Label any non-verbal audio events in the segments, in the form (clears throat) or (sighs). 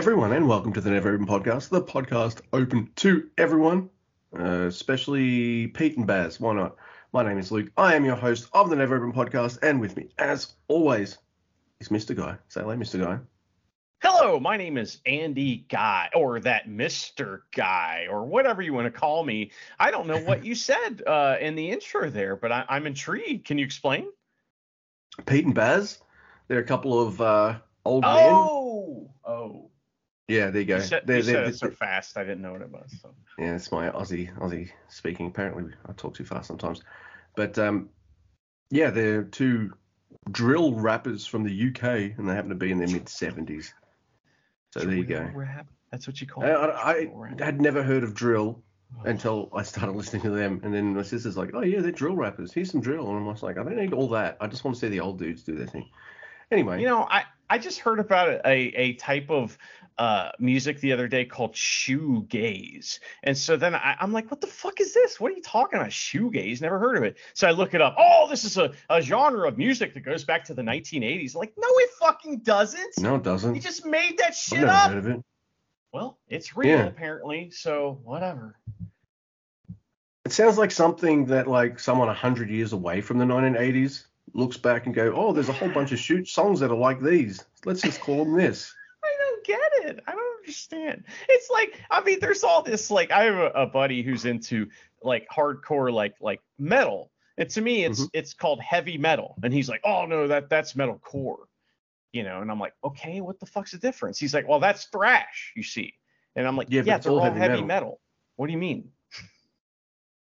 Everyone, and welcome to the Never Open Podcast, the podcast open to everyone, uh, especially Pete and Baz. Why not? My name is Luke. I am your host of the Never Open Podcast, and with me, as always, is Mr. Guy. Say hello, Mr. Guy. Hello, my name is Andy Guy, or that Mr. Guy, or whatever you want to call me. I don't know what you (laughs) said uh, in the intro there, but I, I'm intrigued. Can you explain? Pete and Baz. They're a couple of uh, old men. Oh, oh. Yeah, there you go. You said, They're- you said they're- so fast, I didn't know what it was. So. Yeah, it's my Aussie Aussie speaking. Apparently, I talk too fast sometimes. But um, yeah, they're two drill rappers from the UK, and they happen to be in their mid seventies. So there you go. Rap? That's what you call I, it. I, Drill. I had never heard of drill until I started (laughs) listening to them, and then my sister's like, "Oh yeah, they're drill rappers. Here's some drill," and I was like, "I don't need all that. I just want to see the old dudes do their thing." Anyway, You know, I, I just heard about a, a type of uh, music the other day called shoegaze. And so then I, I'm like, what the fuck is this? What are you talking about? Shoegaze? Never heard of it. So I look it up. Oh, this is a, a genre of music that goes back to the 1980s. Like, no, it fucking doesn't. no, it doesn't. You just made that shit up. it. Well, it's real Yeah. apparently. So whatever. It sounds like something that like someone hundred years away from the 1980s looks back and go, "Oh, there's a whole bunch of shoot songs that are like these. Let's just call them this." (laughs) I don't get it. I don't understand. It's like I mean, there's all this like I have a, a buddy who's into like hardcore like like metal, and to me it's Mhm. it's called heavy metal, and he's like, oh no, that that's metal core, you know, and I'm like, okay, what the fuck's the difference? He's like, well, that's thrash, you see, and I'm like, Yeah, yeah, it's all heavy heavy, metal. metal. What do you mean?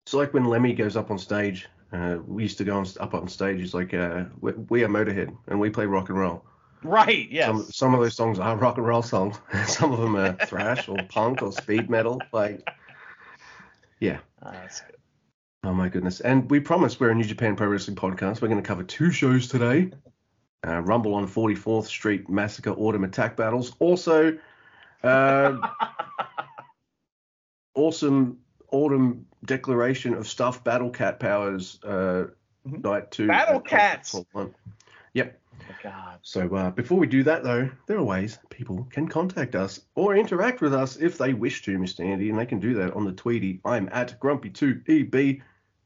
It's like when Lemmy goes up on stage. Uh, we used to go on, up on stage. He's like, uh, we, "We are Motorhead, and we play rock and roll." Right? Yes. Some, some of those songs are rock and roll songs. (laughs) some of them are (laughs) thrash or punk or speed metal. Like, yeah. Ah, good. Oh my goodness! And we promised we're a New Japan Pro Wrestling podcast. We're going to cover two shows today: uh, Rumble on 44th Street Massacre Autumn Attack Battles. Also, uh, (laughs) awesome Autumn Declaration of Stuff Battle Cat Powers uh, Mhm. Night Two. Battle at Cats! One. Yep. Oh God. So uh, before we do that, though, there are ways people can contact us or interact with us if they wish to, Mr. Andy, and they can do that on the Tweety. I'm at Grumpy2EB.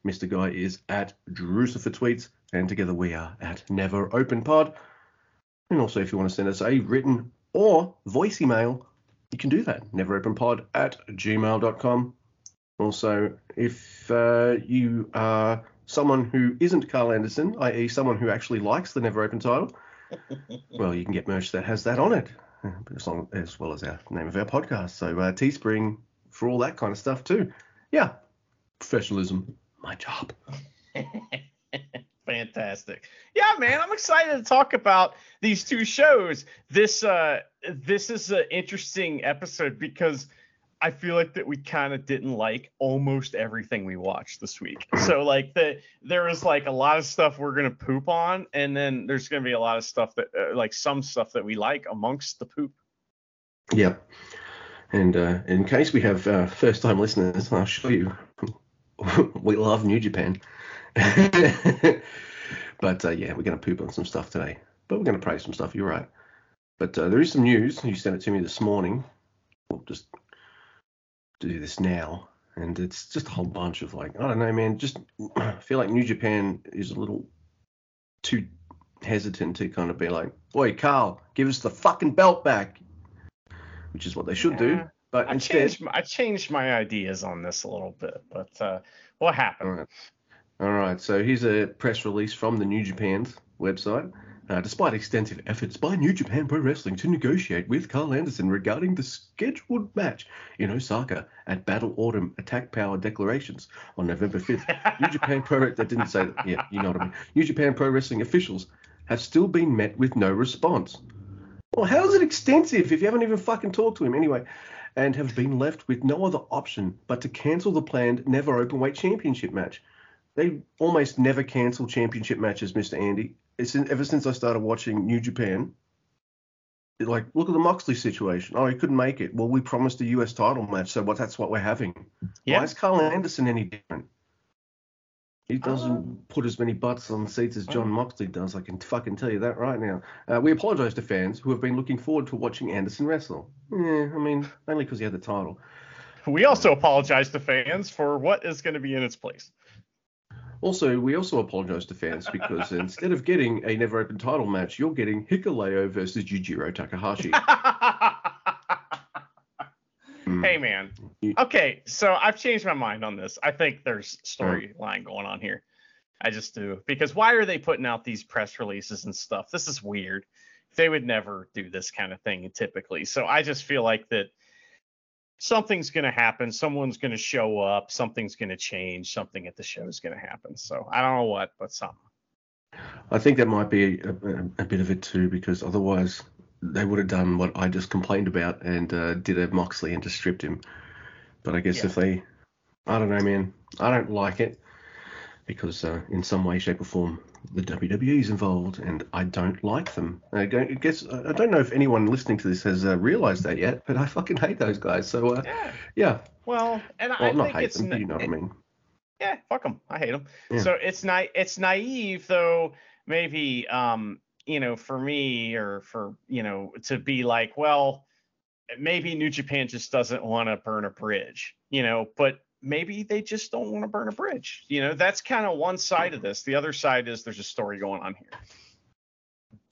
Mr. Guy is at Drucifer Tweets, and together we are at Never Open Pod. And also, if you want to send us a written or voice email, you can do that. Neveropenpod at gmail.com. Also, if uh, you are someone who isn't Karl Anderson, i.e., someone who actually likes the Never Open title, (laughs) well, you can get merch that has that on it, as, long, as well as our name of our podcast. So uh, Teespring for all that kind of stuff too. Yeah, professionalism, my job. (laughs) Fantastic. Yeah, man, I'm excited to talk about these two shows. This uh this is an interesting episode because I feel like that we kind of didn't like almost everything we watched this week. So like the there was like a lot of stuff we're to poop on and then there's to be a lot of stuff that uh, like some stuff that we like amongst the poop. Yep. And uh, in case we have uh, first-time listeners, I'll show you. (laughs) we love New Japan. (laughs) but uh, yeah, we're to poop on some stuff today. But we're to praise some stuff. You're right. But uh, there is some news. You sent it to me this morning. We'll just do this now. And it's just a whole bunch of like, I don't know, man. Just (clears throat) I feel like New Japan is a little too hesitant to kind of be like, "Boy, Karl, give us the fucking belt back," which is what they should do. But I instead, changed my, I changed my ideas on this a little bit, but uh what happened? all right, all right. So here's a press release from the New Japan's website. Uh, despite extensive efforts by New Japan Pro Wrestling to negotiate with Karl Anderson regarding the scheduled match in Osaka at Battle Autumn Attack Power Declarations on November 5th, New Japan Pro that didn't say that. Yeah, you know what I mean. New Japan Pro Wrestling officials have still been met with no response. Well, how is it extensive if you haven't even fucking talked to him anyway? And have been left with no other option but to cancel the planned Never Openweight Championship match. They almost never cancel championship matches, Mr. Andy. It's in, ever since I started watching New Japan. it- Like, look at the Moxley situation. Oh, he couldn't make it. Well, we promised a US title match, so what? That's what we're having. Yeah. Why is Karl Anderson any different? He doesn't Um, put as many butts on seats as Jon um, Moxley does. I can fucking tell you that right now. Uh, we apologise to fans who have been looking forward to watching Anderson wrestle. Yeah, I mean, only because he had the title. We also apologize to fans for what is going to be in its place. Also, we also apologise to fans because (laughs) instead of getting a never open title match, you're getting Hikuleo versus Yujiro Takahashi. (laughs) Hmm. hey man. Okay, so I've changed my mind on this. I think there's storyline going on here. I just do because why are they putting out these press releases and stuff? This is weird. They would never do this kind of thing typically. So I just feel like that something's going to happen. Someone's going to show up. Something's going to change. Something at the show is going to happen. So I don't know what, but something. I think that might be a, a, bit of it too, because otherwise they would have done what I just complained about and uh, did a Moxley and just stripped him. But I guess Yeah. if they, I don't know, man, I don't like it because uh, in some way, shape, or form, the WWE is involved, and I don't like them. I, don't, guess I don't know if anyone listening to this has uh, realized that yet, but I fucking hate those guys. So uh, Yeah. yeah, Well, and well, I not think hate it's them, but na- you know what I mean. yeah, fuck them. I hate them. Yeah. So it's na- it's naive though. Maybe um, you know, for me or for you know, to be like, well, maybe New Japan just doesn't want to burn a bridge, you know, but maybe they just don't want to burn a bridge. You know, that's kind of one side of this. The other side is there's a story going on here.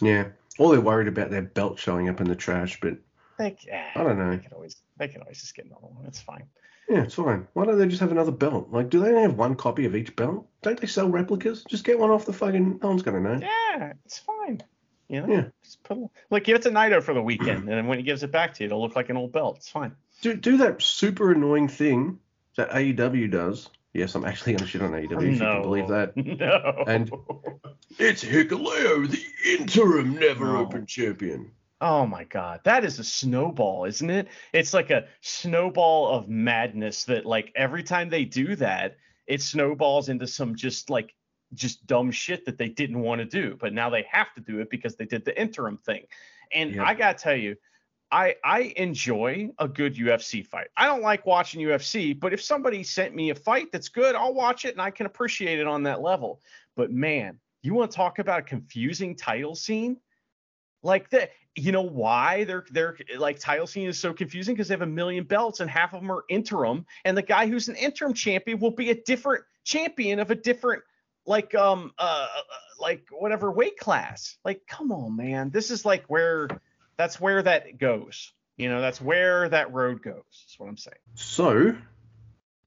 Yeah, or they're worried about their belt showing up in the trash, but They, eh, I don't know. They can always they can always just get another one. It's fine. Yeah, it's fine. Why don't they just have another belt? Like, do they only have one copy of each belt? Don't they sell replicas? Just get one off the fucking. No one's gonna know. Yeah, it's fine. You know, Yeah. just put a- like give it to Naito for the weekend, and then when he gives it back to you, it'll look like an old belt. It's fine. Do do that super annoying thing that AEW does. Yes, I'm actually gonna shit on AEW if you can believe that. (laughs) No. And- It's Hikuleo, the interim never No. open champion. oh my god, that is a snowball, isn't it? It's like a snowball of madness that like every time they do that, it snowballs into some just like just dumb shit that they didn't want to do, but now they have to do it because they did the interim thing. And Yep. I gotta tell you, I I enjoy a good UFC fight. I don't like watching UFC, but if somebody sent me a fight that's good, I'll watch it and I can appreciate it on that level. But man, you want to talk about a confusing title scene? Like that, you know why they're they're like title scene is so confusing because they have a million belts and half of them are interim, and the guy who's an interim champion will be a different champion of a different like um uh uh, like whatever weight class. Like, come on, man, this is like where that's where that goes. You know, that's where that road goes. That's what I'm saying. So,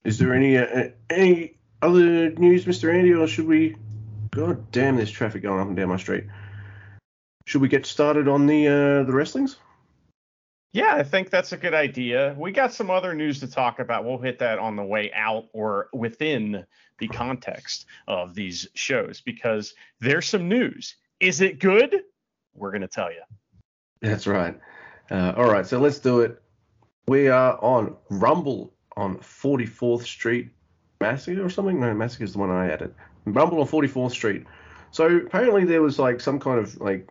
is there any uh, any other news, Mr. Andy, or should we? God damn, there's traffic going up and down my street. Should we get started on the uh, the wrestlings? Yeah, I think that's a good idea. We got some other news to talk about. We'll hit that on the way out or within the context of these shows because there's some news. Is it good? We're going to tell you. That's right. Uh, all right, so let's do it. We are on Rumble on 44th Street, Massacre or something. No, Massacre is the one I added. Rumble on 44th Street. So apparently there was like some kind of like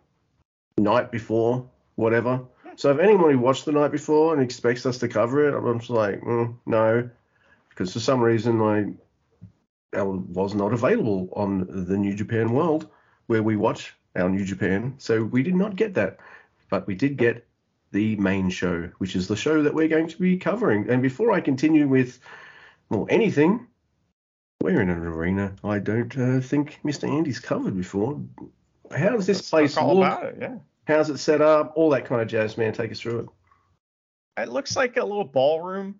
night before, whatever. So if anyone who watched the night before and expects us to cover it, I'm just like, mm, no, because for some reason I, I was not available on the New Japan World where we watch our New Japan. So we did not get that, but we did get the main show, which is the show that we're going to be covering. And before I continue with well anything, we're in an arena I don't uh, think Mr. Andy's covered before. How does this Let's place look? about it. Yeah. How's it set up? All that kind of jazz, man. Take us through it. It looks like a little ballroom,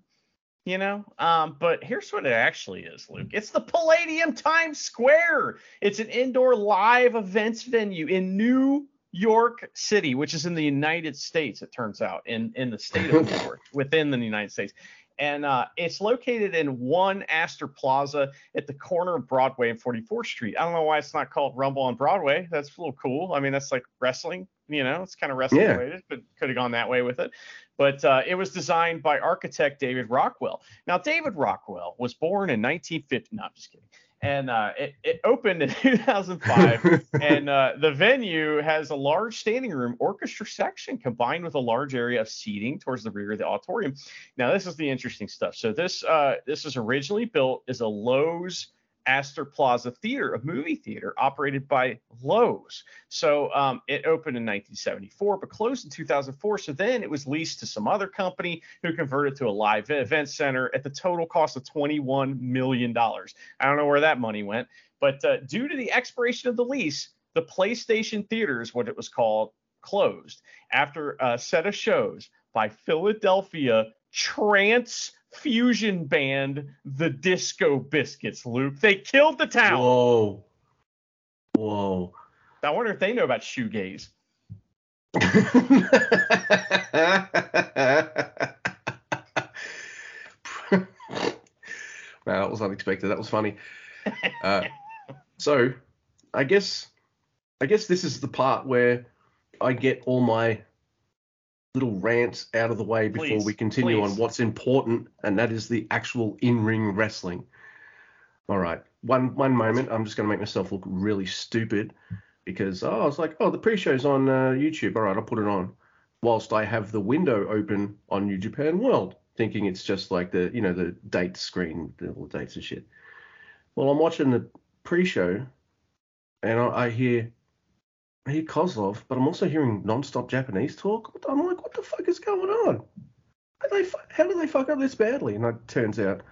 you know. Um, but here's what it actually is, Luke. It's the Palladium Times Square. It's an indoor live events venue in New York City, which is in the United States. It turns out in in the state of New (laughs) York, within the United States. And uh, it's located in One Astor Plaza at the corner of Broadway and 44th Street. I don't know why it's not called Rumble on Broadway. That's a little cool. I mean, that's like wrestling, you know, it's kind of wrestling Yeah. related, but could have gone that way with it but uh, it was designed by architect David Rockwell. Now, David Rockwell was born in 1950. No, I'm just kidding. And uh, it, it opened in (laughs) 2005. (laughs) and uh, the venue has a large standing room orchestra section combined with a large area of seating towards the rear of the auditorium. Now, this is the interesting stuff. So this uh, this was originally built as a Loews Astor Plaza Theater, a movie theater operated by Loews. So um, it opened in 1974, but closed in 2004. So then it was leased to some other company who converted to a live event center at the total cost of $21 million. I don't know where that money went, but uh, due to the expiration of the lease, the PlayStation Theater is what it was called, closed after a set of shows by Philadelphia trance fusion band, the Disco Biscuits, Luke. They killed the town. Whoa. Whoa. I wonder if they know about shoegaze. (laughs) wow, that was unexpected. That was funny. Uh, so, I guess, I guess this is the part where I get all my little rants out of the way before Please, we continue please. on what's important, and that is the actual in-ring wrestling. All right, one one moment. I'm just going to make myself look really stupid because oh, I was like, oh, the pre-show's on uh, YouTube. All right, I'll put it on. Whilst I have the window open on New Japan World, thinking it's just like the you know the date screen, the little dates and shit. Well, I'm watching the pre-show, and I, I hear I hear Kozlov, but I'm also hearing non-stop Japanese talk. I'm like, what the fuck is going on? How do they, how they fuck up this badly? And it turns out,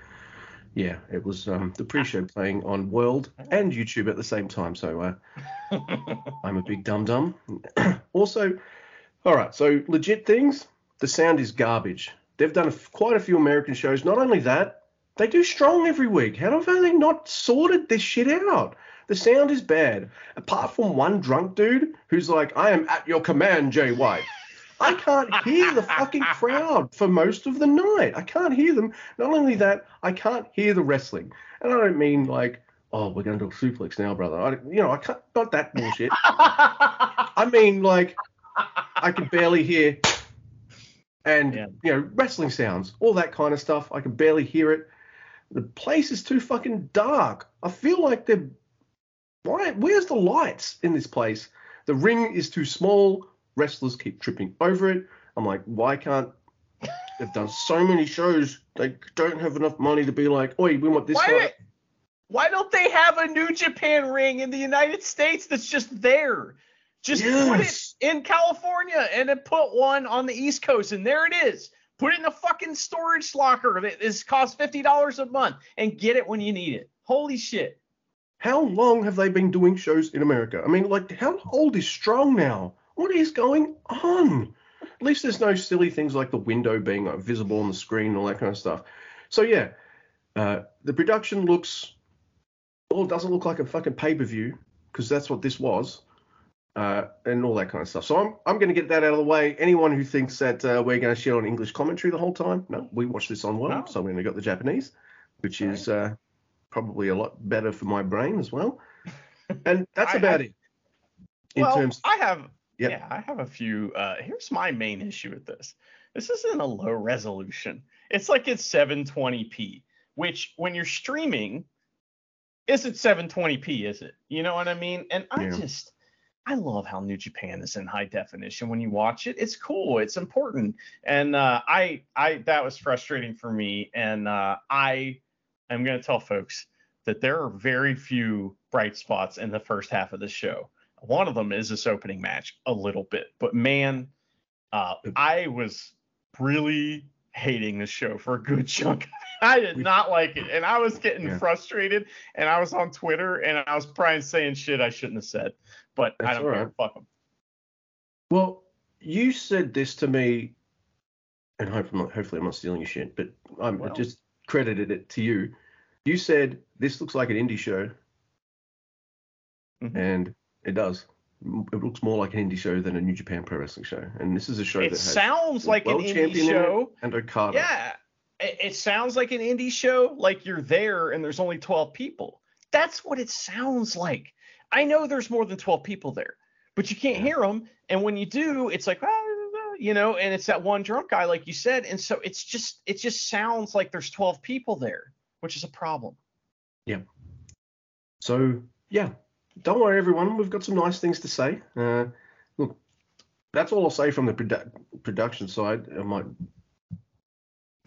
yeah, it was um, the pre-show playing on World and YouTube at the same time. So uh, (laughs) I'm a big dum dum. (clears throat) also, all right, so legit things. The sound is garbage. They've done a f quite a few American shows. Not only that, they do strong every week. How have they not sorted this shit out? The sound is bad. Apart from one drunk dude who's like, I am at your command, Jay White. I can't hear the fucking crowd for most of the night. I can't hear them. Not only that, I can't hear the wrestling. And I don't mean like, oh, we're going to do a suplex now, brother. I, you know, I can't, not that bullshit. I mean, like, I can barely hear, and Yeah. you know, wrestling sounds, all that kind of stuff. I can barely hear it. The place is too fucking dark. I feel like they're. Why? Where's the lights in this place? The ring is too small. Wrestlers keep tripping over it. I'm like, why can't? They've done so many shows. They don't have enough money to be like, oi, we want this. Why, guy." why don't they have a New Japan ring in the United States that's just there? Just put it in California and then put one on the East Coast, and there it is. Put it in a fucking storage locker that is cost fifty dollars a month, and get it when you need it. Holy shit! How long have they been doing shows in America? I mean, like, how old is Strong now? What is going on? At least there's no silly things like the window being like, visible on the screen and all that kind of stuff. So yeah, uh, the production looks, well, it doesn't look like a fucking pay per view because that's what this was, uh, and all that kind of stuff. So I'm I'm going to get that out of the way. Anyone who thinks that uh, we're going to shit on English commentary the whole time, no, we watch this on World, No. so we only got the Japanese, which is uh, probably a lot better for my brain as well. (laughs) And that's I- about I- it. In well, terms, I have Yep. yeah, I have a few. Uh, here's my main issue with this. This isn't a low resolution. It's like it's 720p, which when you're streaming, isn't 720p, is it? You know what I mean? And I Yeah. just I love how New Japan is in high definition when you watch it. It's cool. It's important. And uh, I I that was frustrating for me. And uh, I am gonna tell folks that there are very few bright spots in the first half of the show. One of them is this opening match a little bit, but man, uh, I was really hating this show for a good chunk. I did not like it, and I was getting Yeah. frustrated. And I was on Twitter, and I was probably saying shit I shouldn't have said. But I don't all care. Fuck them. well, you said this to me, and hopefully, I'm not, hopefully I'm not stealing your shit, but I'm Well. just credited it to you. You said this looks like an indie show, Mhm. and it does. It looks more like an indie show than a New Japan Pro Wrestling show, and this is a show It that sounds like an indie show. and Okada. Yeah, it, it sounds like an indie show, like you're there and there's only 12 people. That's what it sounds like. I know there's more than 12 people there, but you can't hear them. And when you do, it's like, ah, you know, and it's that one drunk guy, like you said. And so it's just, it just sounds like there's 12 people there, which is a problem. Yeah. So yeah, don't worry, everyone. We've got some nice things to say. Uh, look, that's all I'll say from the produ- production side. I might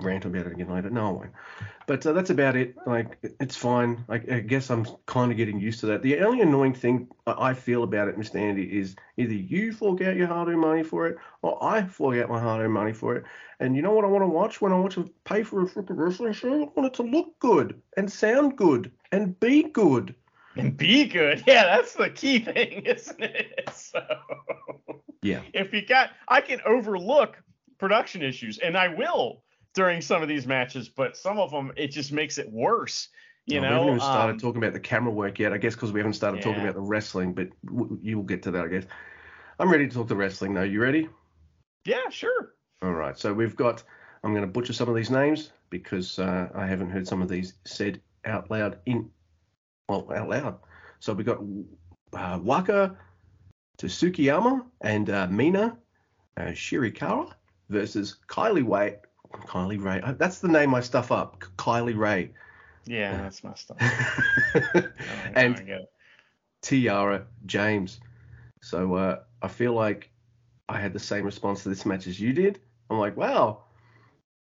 rant about it again later. No, I won't. But uh, that's about it. Like, it's fine. Like, I guess I'm kind of getting used to that. The only annoying thing I feel about it, Mr. Andy, is either you fork out your hard-earned money for it, or I fork out my hard-earned money for it. And you know what I want to watch when I want to pay for a wrestling show? I want it to look good and sound good and be good. And be good. (laughs) Yeah, that's the key thing, (laughs) isn't it? So. Yeah. If you got, I can overlook production issues, and I will during some of these matches, but some of them it just makes it worse. You Oh, know, we haven't even started Um, talking about the camera work yet. I guess because we haven't started talking about the wrestling, but w- you will get to that, I guess. I'm ready to talk the wrestling now. You ready? yeah, sure. All right. So we've got. I'm going to butcher some of these names because uh, I haven't heard some of these said out loud in. Well, out loud. So we got uh, Waka Tsukiyama and uh, Mina uh, Shirakawa versus Kylie Way. Kylie Rae. Uh, That's the name I stuff up. Kylie Rae. Yeah, that's my stuff. (laughs) Oh, and I get it. Tiara James. So uh, I feel like I had the same response to this match as you did. I'm like, wow,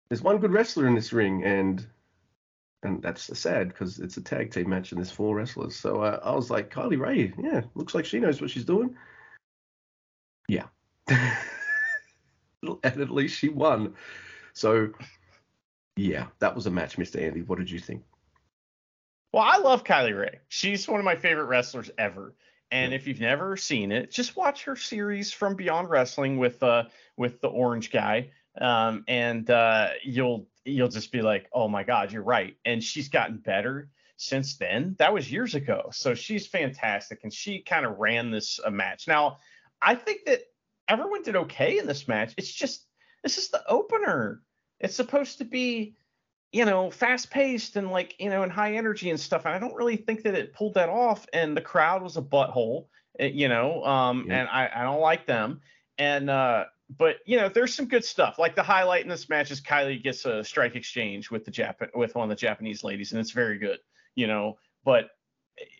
there's one good wrestler in this ring, and and that's sad because it's a tag team match and there's four wrestlers. So uh, I was like, Kylie Rae, yeah, looks like she knows what she's doing. Yeah, (laughs) and at least she won. So yeah, that was a match, Mr. Andy. What did you think? Well, I love Kylie Rae. She's one of my favorite wrestlers ever. And if you've never seen it, just watch her series from Beyond Wrestling with uh with the orange guy. Um, and uh, you'll you'll just be like, oh my God, you're right. And she's gotten better since then. That was years ago. So she's fantastic, and she kind of ran this uh, match. Now, I think that everyone did okay in this match. It's just this is the opener. It's supposed to be you know, fast paced and like, you know, and high energy and stuff. And I don't really think that it pulled that off. And the crowd was a butthole, eh, you know, um, Yeah. and I, I don't like them. And, uh, but you know, there's some good stuff. Like the highlight in this match is Kylie gets a strike exchange with the Japan with one of the Japanese ladies, and it's very good, you know. But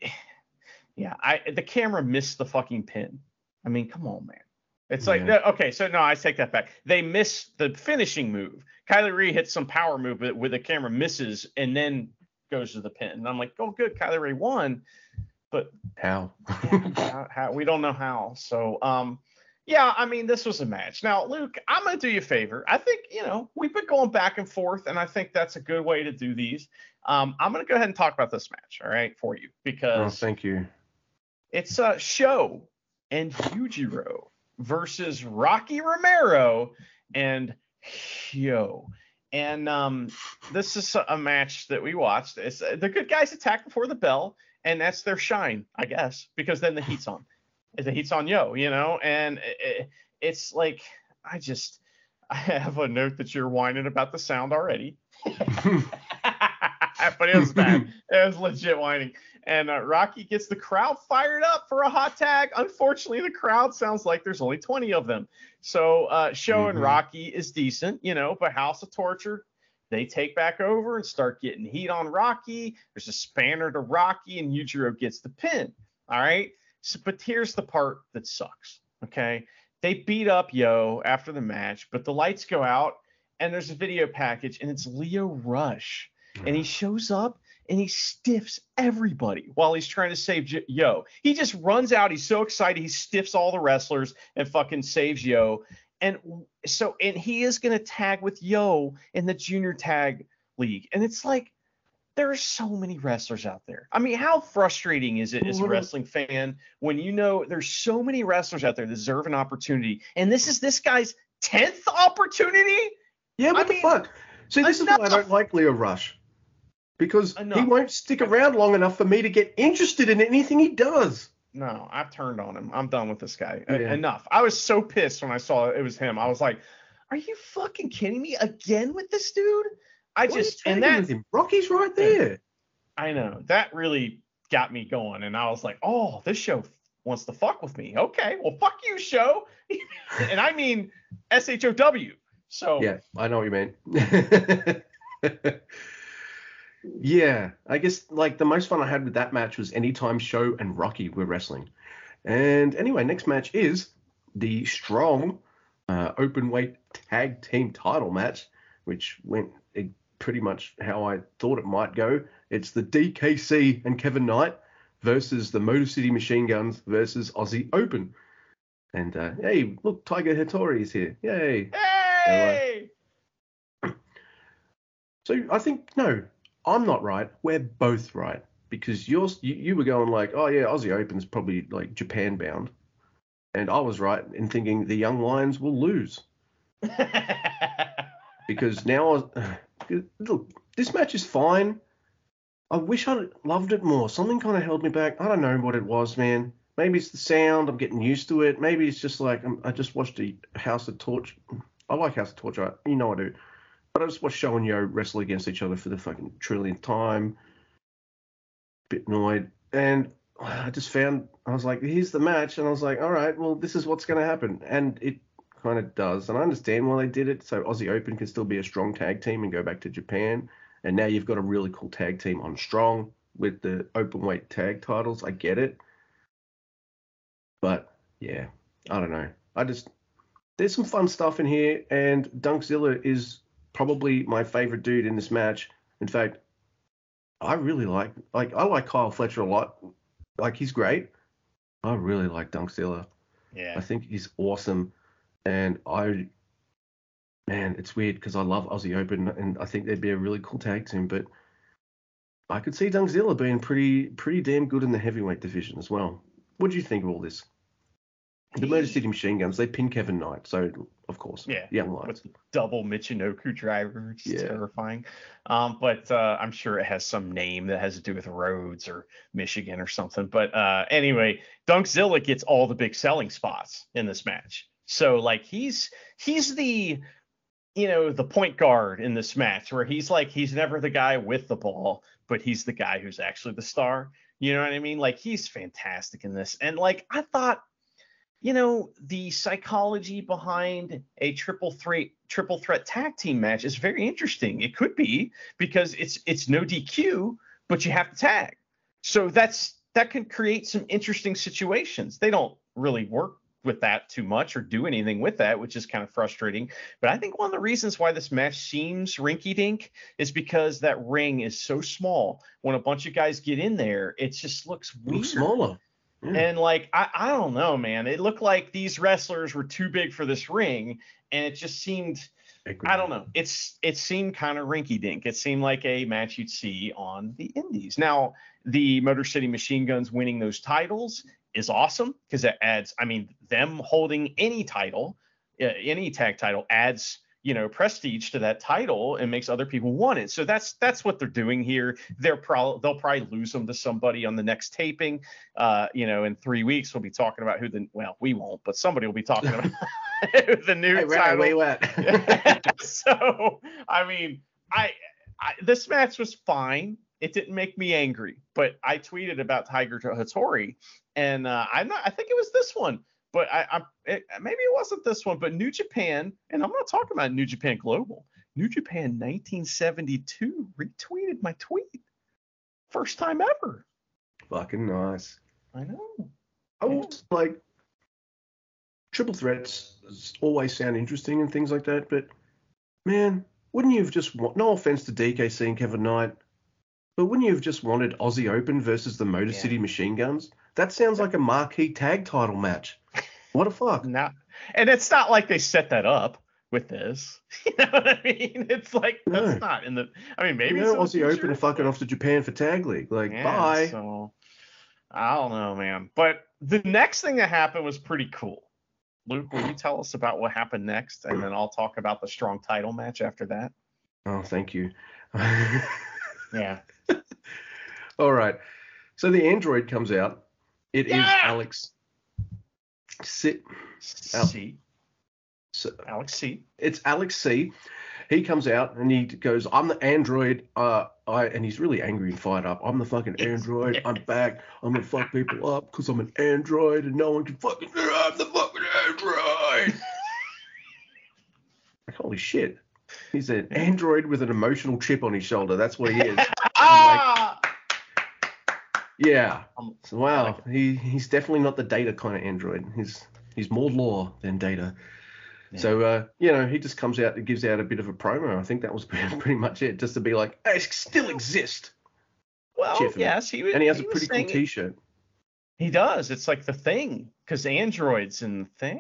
(sighs) yeah, I the camera missed the fucking pin. I mean, come on, man. It's like Yeah. okay, so no, I take that back. They missed the finishing move. Kylie Rae hits some power move, but where the camera misses and then goes to the pin. And I'm like, oh, good, Kylie Rae won, but How? (laughs) how, how, we don't know how. So, um, yeah, I mean, this was a match. Now, Luke, I'm gonna do you a favor. I think you know we've been going back and forth, and I think that's a good way to do these. Um, I'm gonna go ahead and talk about this match, all right, for you oh, because thank you. it's uh, Show and Yujiro versus Rocky Romero and Yo. And um, this is a- a match that we watched. It's uh, the good guys attack before the bell, and that's their shine, I guess, because then the heat's on. The heat's on Yo, you know, and i- i it's like I just (laughs) I have a note that you're whining about the sound already. (laughs) (laughs) but it was bad. It was legit whining. And uh, Rocky gets the crowd fired up for a hot tag. Unfortunately, the crowd sounds like there's only 20 of them. So uh, Show and Mhm. Rocky is decent, you know, but House of Torture, they take back over and start getting heat on Rocky. There's a spanner to Rocky, and Yujiro gets the pin. All right. So, but here's the part that sucks. Okay. They beat up Yo after the match, but the lights go out and there's a video package and it's Lio Rush. And he shows up and he stiffs everybody while he's trying to save J- Yo. He just runs out. He's so excited. He stiffs all the wrestlers and fucking saves Yo. And so, and he is going to tag with Yo in the junior tag league. And it's like, there are so many wrestlers out there. I mean, how frustrating is it as a mm-hmm. wrestling fan when you know there's so many wrestlers out there that deserve an opportunity, and this is this guy's tenth opportunity? Yeah, what I the mean, fuck? See, this is why I don't like Lio Rush. Because he won't stick around long enough for me to get interested in anything he does. No, I've turned on him. I'm done with this guy. E- Yeah. Enough. I was so pissed when I saw it was him. I was like, "Are you fucking kidding me again with this dude?" I just and that? Rocky's right there. I know that really got me going, and I was like, "Oh, this show wants to fuck with me." Okay, well, fuck you, show, (laughs) and I mean S H O W. So Yeah, I know what you mean. (laughs) yeah, I guess like the most fun I had with that match was anytime Show and Rocky were wrestling. And anyway, next match is the strong uh, open weight tag team title match which went pretty much how I thought it might go. It's the DKC and Kevin Knight versus the Motor City Machine Guns versus Aussie Open. And uh, hey, look, Tiger Hattori is here. Yay! Hey! So I think no, I'm not right. We're both right because you're you, you were going like, oh yeah, Aussie Open's probably like Japan bound, and I was right in thinking the young lions will lose (laughs) because now look, this match is fine. I wish I loved it more. Something kind of held me back. I don't know what it was, man. Maybe it's the sound. I'm getting used to it. Maybe it's just like I'm, i just watched a House of Torture. I like House of Torture. You know I do. But I just watched Show and Yo wrestle against each other for the fucking trillionth time. Bit annoyed, and I just found I was like, here's the match, and I was like, all right, well, this is what's going to happen, and it kind of does, and I understand why they did it. So Aussie Open can still be a strong tag team and go back to Japan, and now you've got a really cool tag team on Strong with the open weight tag titles. I get it, but yeah, I don't know. I just there's some fun stuff in here, and Dunkzilla is probably my favorite dude in this match. In fact, I really like like I like Kyle Fletcher a lot. Like he's great. I really like Dunkzilla. Yeah. I think he's awesome, and I man, it's weird because I love Aussie Open and I think they'd be a really cool tag team, but I could see Dunkzilla being pretty pretty damn good in the heavyweight division as well. What do you think of all this? The Motor City Machine Guns, they pin Kevin Knight, so of course, Yeah. young lions. with double Michinoku driver. It's Yeah. terrifying. Um, but uh, I'm sure it has some name that has to do with Rhodes or Michigan or something. But uh, anyway, Dunkzilla gets all the big selling spots in this match. So like he's he's the you know the point guard in this match where he's like he's never the guy with the ball, but he's the guy who's actually the star. You know what I mean? Like he's fantastic in this. And like I thought you know the psychology behind a triple threat triple threat tag team match is very interesting it could be because it's it's no dq but you have to tag so that's that can create some interesting situations they don't really work with that too much or do anything with that which is kind of frustrating but i think one of the reasons why this match seems rinky dink is because that ring is so small when a bunch of guys get in there it just looks weird Look smaller. Yeah. and like I, I don't know, man. It looked like these wrestlers were too big for this ring, and it just seemed I don't know. It's it seemed kind of rinky dink. It seemed like a match you'd see on the indies. Now, the Motor City Machine Guns winning those titles is awesome because it adds, I mean, them holding any title, uh, any tag title adds you know prestige to that title and makes other people want it. So that's that's what they're doing here. They're probably they'll probably lose them to somebody on the next taping uh you know in three weeks. We'll be talking about who the well we won't but somebody will be talking about (laughs) the new Ray, title. you (laughs) so I mean, I, I this match was fine. It didn't make me angry, but I tweeted about Tiger Hattori, and uh, I'm not. I think it was this one, but I, I'm it, maybe it wasn't this one. But New Japan, and I'm not talking about New Japan Global. New Japan 1972 retweeted my tweet. First time ever. Fucking nice. I know. I was like, triple threats always sound interesting and things like that, but man, wouldn't you have just wa- no offense to DKC and Kevin Knight, but wouldn't you have just wanted Aussie Open versus the Motor Yeah. City Machine Guns? That sounds like a marquee tag title match. What the fuck? Now, and it's not like they set that up with this. (laughs) You know what I mean? It's like No. that's not in the. I mean, maybe you it's know, in the Aussie Open fucking off to Japan for tag league. Like, Yeah, bye. So I don't know, man. But the next thing that happened was pretty cool. Luke, will you (gasps) tell us about what happened next, and then I'll talk about the strong title match after that. Oh, thank you. Yeah. (laughs) All right. So the Android comes out. It is Yeah! Alex. C. So Alex C. it's Alex C. He comes out and he goes, "I'm the android." Uh, I and he's really angry and fired up. I'm the fucking android. I'm back. I'm gonna fuck people up because I'm an android and no one can fucking. I'm the fucking android. (laughs) Like, Holy shit! He's an android with an emotional chip on his shoulder. That's what he is. (laughs) Ah! Yeah. Um, So, wow. like he he's definitely not the data kind of android. He's he's more law than data. Yeah. So uh, you know, he just comes out and gives out a bit of a promo. I think that was (laughs) pretty much it, just to be like, I still exist. Well, Cheerfully. yes, he was. And he has a pretty cool T-shirt. He does. It's like the thing, because androids in the thing.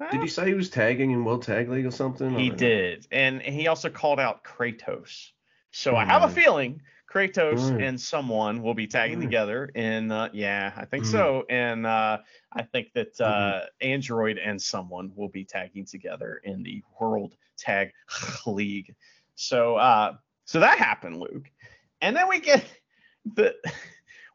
Did Well, he say he was tagging in World Tag League or something? He don't know. did, and he also called out Kratos. So I have a Mm. feeling Kratos Mm. and someone will be tagging Mm. together in. Uh, yeah, I think Mm. so, and uh, I think that uh, Mm-hmm. Android and someone will be tagging together in the World Tag League. So, uh, so that happened, Luke, and then we get (laughs) the.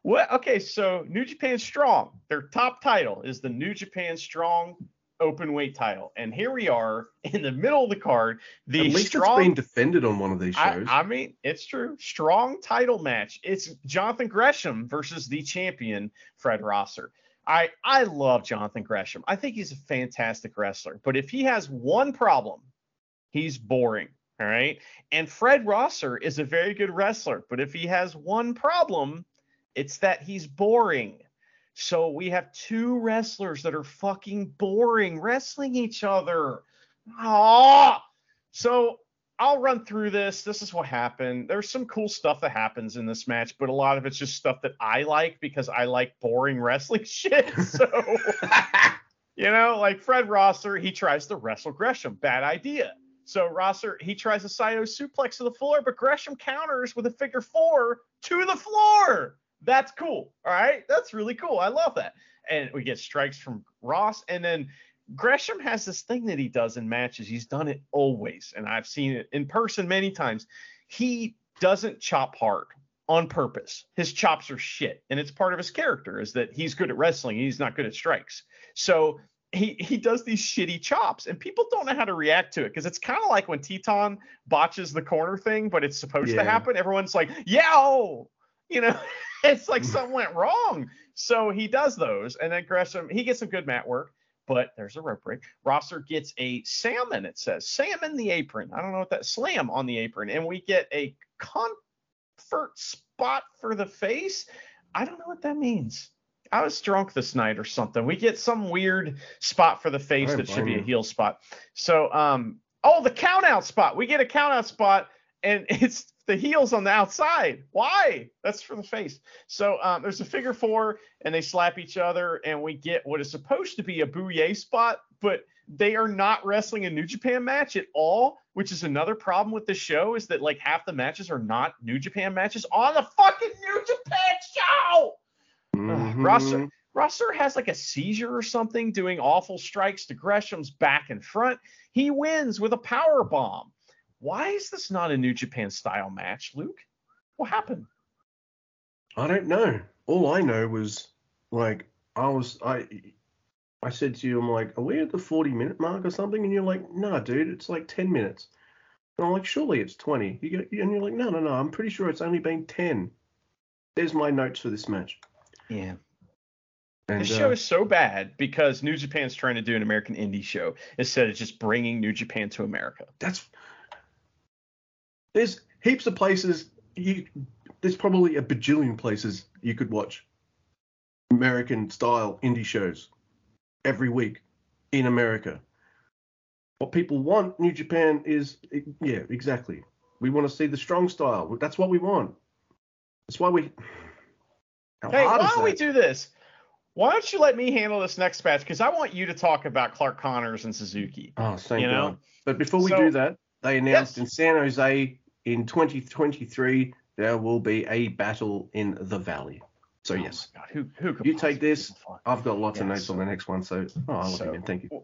What? Okay, so New Japan Strong, their top title is the New Japan Strong open weight title, and here we are (laughs) in the middle of the card. The At least strong, it's been defended on one of these I, shows. I mean, it's true. Strong title match. It's Jonathan Gresham versus the champion Fred Rosser. I I love Jonathan Gresham. I think he's a fantastic wrestler. But if he has one problem, he's boring. All right. And Fred Rosser is a very good wrestler. But if he has one problem, it's that he's boring. So we have two wrestlers that are fucking boring wrestling each other. Ah. So I'll run through this. This is what happened. There's some cool stuff that happens in this match, but a lot of it's just stuff that I like because I like boring wrestling (laughs) shit. So, (laughs) you know, like Fred Rosser, he tries to wrestle Gresham. Bad idea. So Rosser, he tries a Saito suplex to the floor, but Gresham counters with a figure four to the floor. That's cool. All right. That's really cool. I love that. And we get strikes from Ross. And then Gresham has this thing that he does in matches. He's done it always, and I've seen it in person many times. He doesn't chop hard on purpose. His chops are shit, and it's part of his character is that he's good at wrestling. He's not good at strikes. So he he does these shitty chops, and people don't know how to react to it because it's kind of like when Teton botches the corner thing, but it's supposed Yeah. to happen. Everyone's like, "Yeah, oh," you know, (laughs) it's like something went wrong. So he does those, and then Gresham he gets some good mat work but there's a rope break. Rosser gets a salmon, it says. Salmon the apron. I don't know what that slam on the apron. And we get a comfort spot for the face. I don't know what that means. I was drunk this night or something. We get some weird spot for the face that should be a heel spot. So um oh the count out spot. We get a count out spot and (laughs) it's the heels on the outside. Why? That's for the face. So um, there's a figure four, and they slap each other, and we get what is supposed to be a bouye spot, but they are not wrestling a New Japan match at all, which is another problem with the show. Is that like half the matches are not New Japan matches on the fucking New Japan show? Mhm. Rosser, Rosser has like a seizure or something, doing awful strikes to Gresham's back and front. He wins with a power bomb. Why is this not a New Japan style match, Luke? What happened? I don't know. All I know was like I was I I said to you, I'm like, are we at the 40 minute mark or something? And you're like, no, dude, it's like 10 minutes. And I'm like, surely it's 20. You go, and you're like, no, no, no, I'm pretty sure it's only been 10. There's my notes for this match. Yeah. And This show uh, is so bad because New Japan's trying to do an American indie show instead of just bringing New Japan to America. that's there's heaps of places you there's probably a bajillion places you could watch American style indie shows every week in America. What people want, New Japan is yeah, exactly. We want to see the strong style. That's what we want. That's why we. Hey, why don't we do this? Why don't you let me handle this next match? Because I want you to talk about Clark Connors and Suzuki. Oh, thank you know? But before we So- do that, they announced Yes. in San Jose in 2023 there will be a battle in the Valley. So Oh yes, who who You take this. give a fuck? I've got lots of notes so- on the next one. So oh, I love so- you, man. Thank you.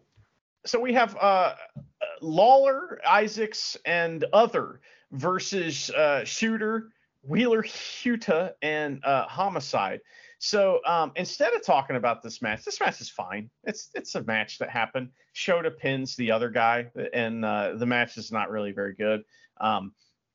so we have uh, Lawlor, Isaacs, and other versus uh, Shota, Wheeler, Yuta, and uh, Homicide. So um, instead of talking about this match, this match is fine. It's it's a match that happened. Shota pins the other guy, and uh, the match is not really very good. Um,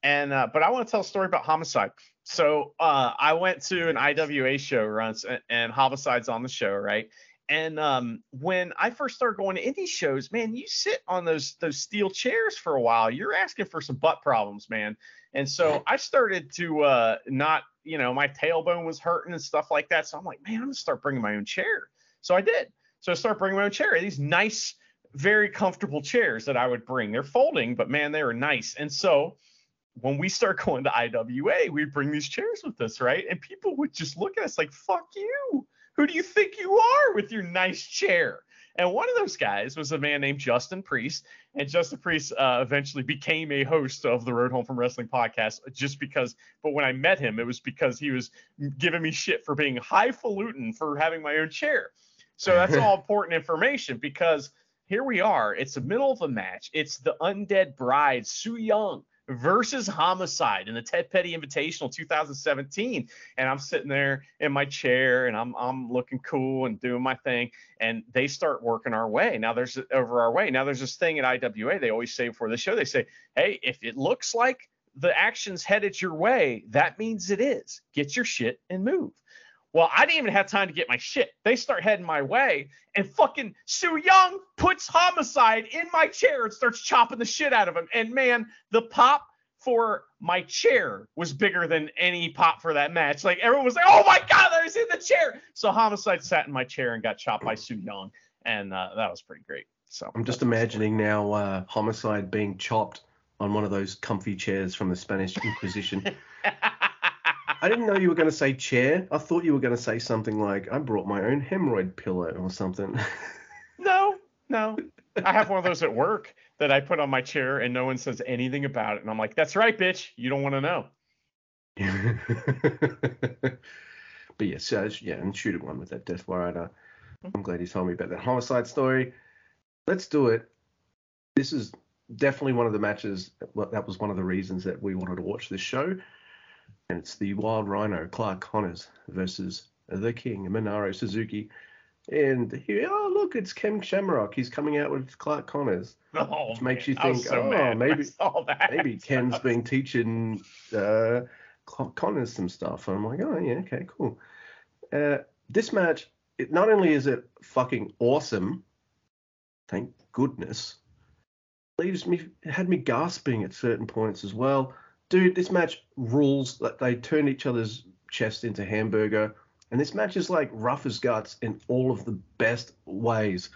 and uh, but I want to tell a story about Homicide. So uh, I went to an IWA show once, and, and Homicide's on the show, right? And um, when I first started going to indie shows, man, you sit on those those steel chairs for a while. You're asking for some butt problems, man. And so I started to uh, not, you know, my tailbone was hurting and stuff like that. So I'm like, man, I'm gonna start bringing my own chair. So I did. So I started bringing my own chair. These nice very comfortable chairs that I would bring. They're folding, but man, they were nice. And so when we start (laughs) going to IWA, we bring these chairs with us, right? And people would just look at us like, fuck you. Who do you think you are with your nice chair? And one of those guys was a man named Justin Priest. And Justin Priest uh, eventually became a host of the Road Home from Wrestling podcast just because, but when I met him, it was because he was giving me shit for being highfalutin for having my own chair. So that's (laughs) all important information because here we are. It's the middle of a match. It's the undead bride, Su Yung versus Homicide in the Ted Petty Invitational 2017. And I'm sitting there in my chair and I'm I'm looking cool and doing my thing. And they start working our way. Now there's over our way. Now there's this thing at IWA they always say before the show. They say, hey, if it looks like the action's headed your way, that means it is. Get your shit and move. Well, I didn't even have time to get my shit. They start heading my way, and fucking Su Yung puts homicide in my chair and starts chopping the shit out of him. And man, the pop for my chair was bigger than any pop for that match. Like everyone was like, "Oh my god, there's in the chair!" So homicide sat in my chair and got chopped by Su Yung, and uh, that was pretty great. So I'm just imagining now uh, homicide being chopped on one of those comfy chairs from the Spanish Inquisition. (laughs) I didn't know you were going to say chair. I thought you were going to say something like, I brought my own hemorrhoid pillow or something. (laughs) no, no. I have one of those at work that I put on my chair and no one says anything about it. And I'm like, that's right, bitch. You don't want to know. (laughs) but yes, yeah, yeah, and shoot at one with that Death Rider. I'm glad you told me about that homicide story. Let's do it. This is definitely one of the matches. That was one of the reasons that we wanted to watch this show and it's the Wild Rhino Clark Connors versus the King Minoru Suzuki. And here, oh look, it's Ken Shamrock. He's coming out with Clark Connors, oh, which makes man. you think, so oh, maybe maybe (laughs) Ken's been teaching uh, Clark Connors some stuff. And I'm like, oh yeah, okay, cool. Uh, this match, it, not only is it fucking awesome, thank goodness, leaves me had me gasping at certain points as well dude, this match rules. That they turn each other's chest into hamburger, and this match is like rough as guts in all of the best ways.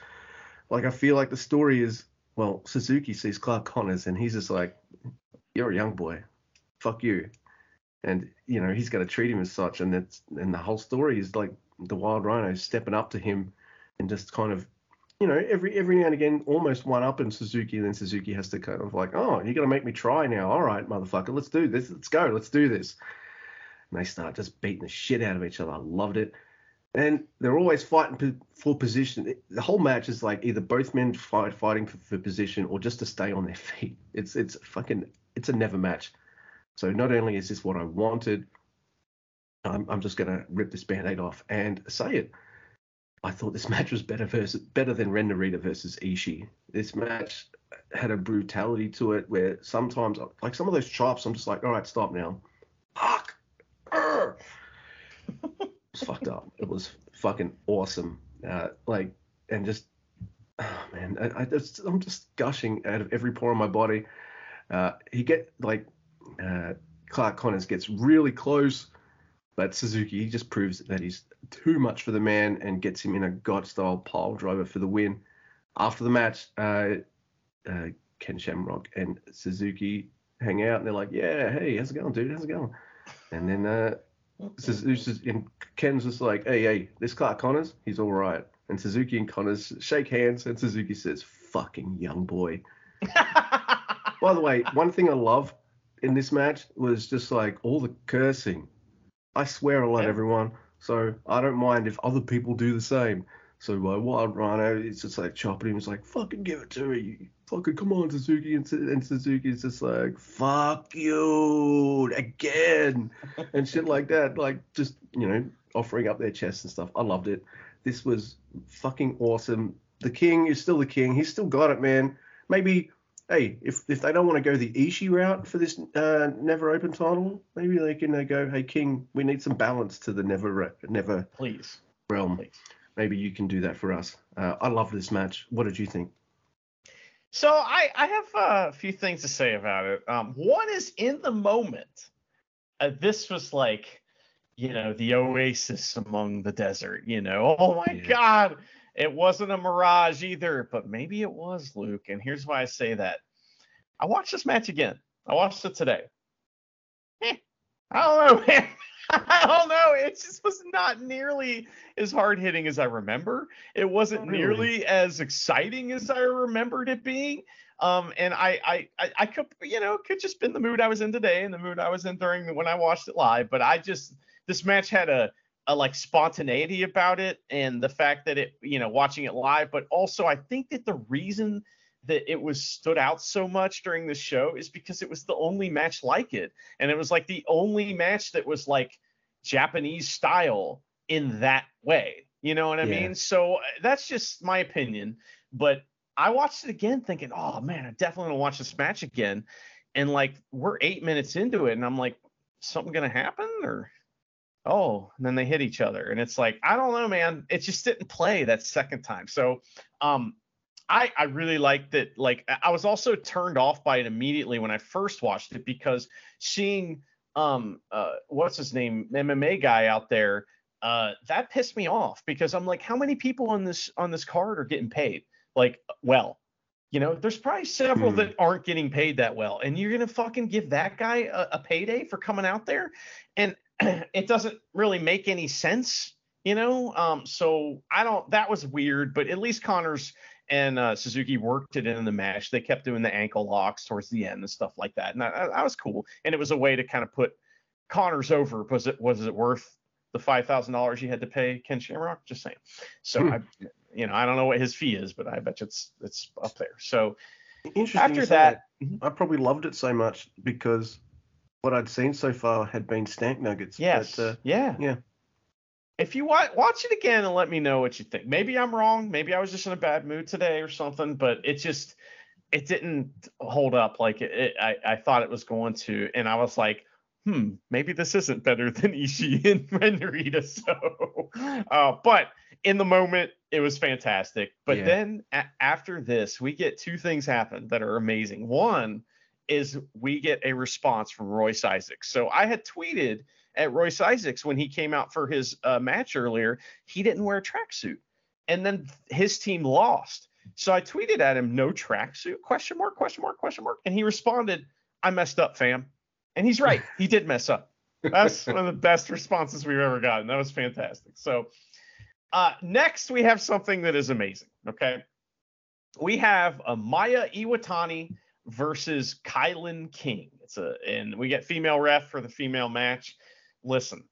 Like I feel like the story is well, Suzuki sees Clark Connors and he's just like, "You're a young boy, fuck you," and you know he's going to treat him as such, and that's and the whole story is like the Wild Rhino stepping up to him and just kind of you know, every every now and again, almost one up in Suzuki, and then Suzuki has to kind of like, oh, you're gonna make me try now. All right, motherfucker, let's do this. Let's go. Let's do this. And they start just beating the shit out of each other. I loved it. And they're always fighting for position. The whole match is like either both men fight fighting for, for position or just to stay on their (laughs) feet. It's it's fucking it's a never match. So not only is this what I wanted, I'm, I'm just gonna rip this band-aid off and say it I thought this (laughs) match was better versus better than Ren Narita versus Ishii. This match had a brutality to it where sometimes like some of those chops, I'm just like, all right, stop now. Fuck. it was fucked up. It was fucking awesome. Uh, like and just oh man, I, I just I'm just gushing out of every pore in my body. Uh, he get like uh, Clark Connors gets really close but Suzuki, just proves that he's too much for the man and gets him in a Gotch style pile driver for the win. After the match, uh, uh, Ken Shamrock and Suzuki hang out and they're like, yeah, hey, how's it going, dude? How's it going? And then uh, Suzuki and Ken's just like, hey, hey, this Clark Connors, he's all right. And Suzuki and Connors shake hands and Suzuki says, fucking young boy. (laughs) By the way, one thing I love in this match was just like all the cursing I swear a lot, yeah. everyone. So I don't mind if other people do the same. So my Wild Rhino is just like chopping him. He's like, fucking give it to me. Fucking come on, Suzuki. And, and Suzuki's just like, fuck you again. (laughs) and shit like that. Like, just, you know, offering up their chests and stuff. I loved it. This was fucking awesome. The king is still the king. He's still got it, man. Maybe hey, if if they don't want to go the Ishii route for this uh, never open title, maybe they can uh, go, hey King, we need some balance to the never never please realm. Please. Maybe you can do that for us. Uh, I love this match. What did you think? So I I have a few things to say about it. Um, one is in the moment, uh, this was like, you know, the oasis among the desert. You know, oh my yeah. god It wasn't a mirage either, but maybe it was, Luke. And here's why I say that. I watched this match again. I watched it today. Eh, I don't know, (laughs) man. I don't know. It just was not nearly as hard hitting as I remember. It wasn't Really? nearly as exciting as I remembered it being. Um, and I, I, I, I could, you know, could just been the mood I was in today and the mood I was in during the, when I watched it live. But I just, this match had a, a like spontaneity about it and the fact that it, you know, watching it live. But also, I think that the reason that it was stood out so much during the show is because it was the only match like it and it was like the only match that was like Japanese style in that way. You know what I Yeah. mean? So uh, that's just my opinion. But I watched it again thinking, oh man, I definitely want to watch this match again. And like we're eight minutes into it, and I'm like, something gonna happen? Or oh, and then they hit each other. And it's like, I don't know, man. It just didn't play that second time. So um I, I really liked it. Like I- was also turned off by it immediately when I first watched it because seeing um uh what's his name MMA guy out there uh that pissed me off because I'm like how many people on this on this card are getting paid like well you know there's probably several Hmm. that aren't getting paid that well and you're gonna fucking give that guy a, a payday for coming out there and (clears throat) it doesn't really make any sense you know um so I don't that was weird but at least Connor's and uh, Suzuki worked it in the match. They kept doing the ankle locks towards the end and stuff like that, and that, that was cool. And it was a way to kind of put Connors over. Was it was it worth the five thousand dollars you had to pay Ken Shamrock? Just saying. So Hmm. I, you know, I don't know what his fee is, but I bet it's it's up there. So Interesting. after say that, Mhm. I probably loved it so much because what I'd seen so far had been stank nuggets. yes, But, uh, yeah, yeah. If you watch watch it again and let me know what you think. Maybe I'm wrong. Maybe I was just in a bad mood today or something. But it just it didn't hold up like it, it, I I thought it was going to, and I was like, hmm, maybe this isn't better (laughs) than Ishii and, Narita. (laughs) So, uh, but in the moment, it was fantastic. But Yeah. then a- after this, we get two things happen that are amazing. One is we get a response from Royce Isaacs. So I had tweeted at Royce Isaacs when he came out for his uh, match earlier, he didn't wear a tracksuit, and then his team lost. So I tweeted at him, "No tracksuit?" Question mark? Question mark? Question mark? And he responded, "I messed up, fam." And he's right. he did mess up. That's one of the best responses we've ever gotten. That was fantastic. So uh, next we have something that is amazing. Okay, we have a Mayu Iwatani versus Kylan King. It's a and we get female ref for the female match. Listen,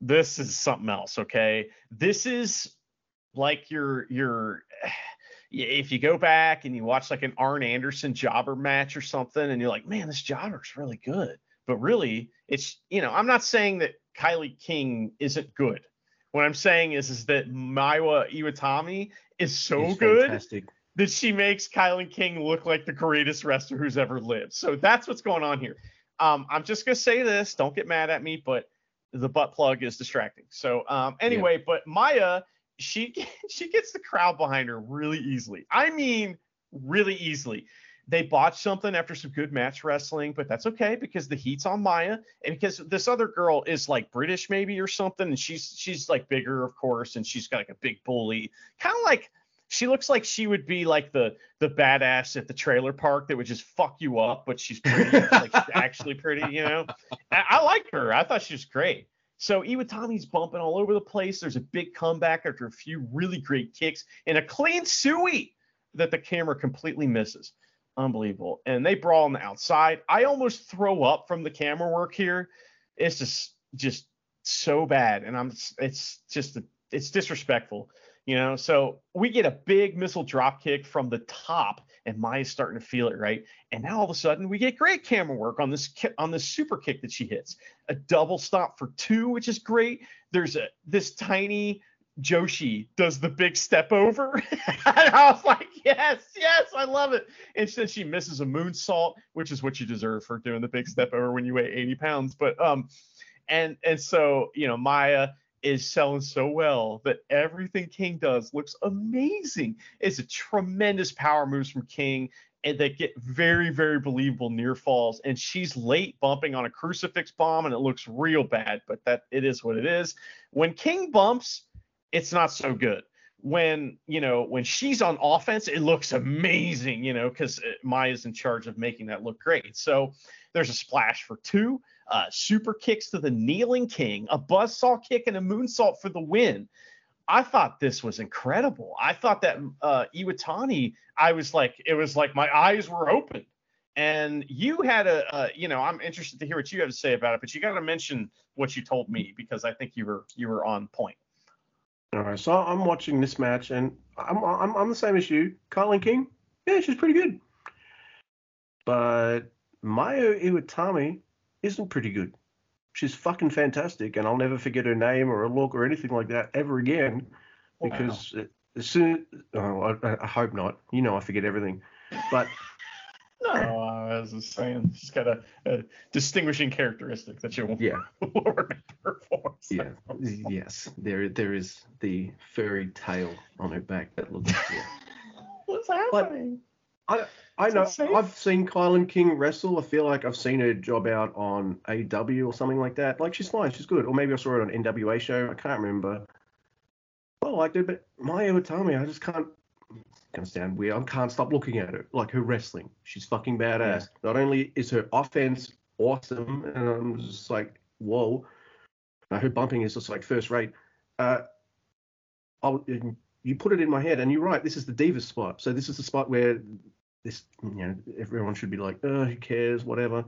this is something else. Okay, this is like your your (sighs) if you go back and you watch like an Arn Anderson jobber match or something, and you're like, man, this jobber's really good. But really, it's you know, I'm not saying that Kylie King isn't good. What I'm saying is is that Mayu Iwatani is so it's good Fantastic. That she makes Kylan King look like the greatest wrestler who's ever lived. So that's what's going on here. Um, I'm just gonna say this. Don't get mad at me, but the butt plug is distracting. So um, anyway, but Maya, she (laughs) she gets the crowd behind her really easily. I mean, really easily. They botched something after some good match wrestling, but that's okay because the heat's on Maya, and because this other girl is like British maybe or something, and she's she's like bigger, of course, and she's got like a big bully, kind of like she looks like she would be like the the badass at the trailer park that would just fuck you up, but she's pretty, like she's actually pretty, you know. I, I like her. I thought she was great. So Iwatani's bumping all over the place. There's a big comeback after a few really great kicks and a clean Sui that the camera completely misses. Unbelievable. And they brawl on the outside. I almost throw up from the camera work here. It's just just so bad, and I'm it's just it's disrespectful you know? So we get a big missile drop kick from the top and maya's starting to feel it right? And now all of a sudden we get great camera work on this ki- on this super kick that she hits. A double stop for two which is great. There's a this tiny joshi does the big step over. (laughs) And i was like yes yes i love it. And then she misses a moonsault which is what you deserve for doing the big step over when you weigh 80 pounds. But um and and so you know maya is selling so well that everything King does looks amazing. It's a tremendous power moves from King and they get very, very believable near falls. And she's late bumping on a crucifix bomb and it looks real bad, but that it is what it is. When King bumps, it's not so good. When you know when she's on offense, it looks amazing, you know, because Maya's in charge of making that look great. So there's a splash for two, uh, super kicks to the kneeling king, a buzzsaw kick, and a moonsault for the win. I thought this was incredible. I thought that uh, Iwatani, I was like, it was like my eyes were open. And you had a, a, you know, I'm interested to hear what you have to say about it, but you got to mention what you told me because I think you were you were on point. All right, so I'm watching this match and I'm I'm, I'm the same as you. Kylan King, yeah, she's pretty good, but Mayu Iwatani isn't pretty good. She's fucking fantastic, and I'll never forget her name or a look or anything like that ever again. Because wow. as soon, oh, I, I, hope not. You know, I forget everything. But (laughs) no, I was saying, she's got a, a distinguishing characteristic that you yeah. (laughs) will remember for. So. Yeah, yes, there there is the furry tail on her back that looks. Yeah. (laughs) What's happening? But I I know I've seen Kylan King wrestle. I feel like I've seen her job out on AW or something like that. Like she's fine, she's good. Or maybe I saw her on NWA show. I can't remember. Well, I liked it, but Mayu Iwatani, I just can't gonna sound weird. I can't stop looking at her. Like her wrestling, she's fucking badass. Yeah. Not only is her offense awesome, and I'm just like, whoa. Uh, her bumping is just like first rate. Uh, I'll, you put it in my head, and you're right. This is the diva spot. So this is the spot where this, you know, everyone should be like, oh, who cares, whatever.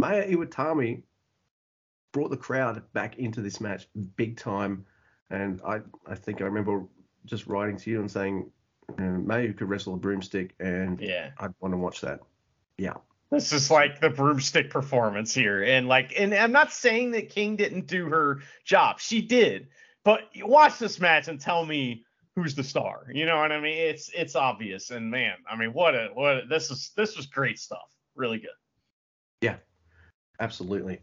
Mayu Iwatani brought the crowd back into this match big time, and I, I think I remember just writing to you and saying and Mayu could wrestle a broomstick, and yeah, I'd want to watch that. Yeah. This is like the broomstick performance here, and like, and I'm not saying that King didn't do her job. She did, but watch this match and tell me who's the star. You know what I mean? It's it's obvious, and man, I mean, what a what a, this is this was great stuff. Really good. Yeah, absolutely,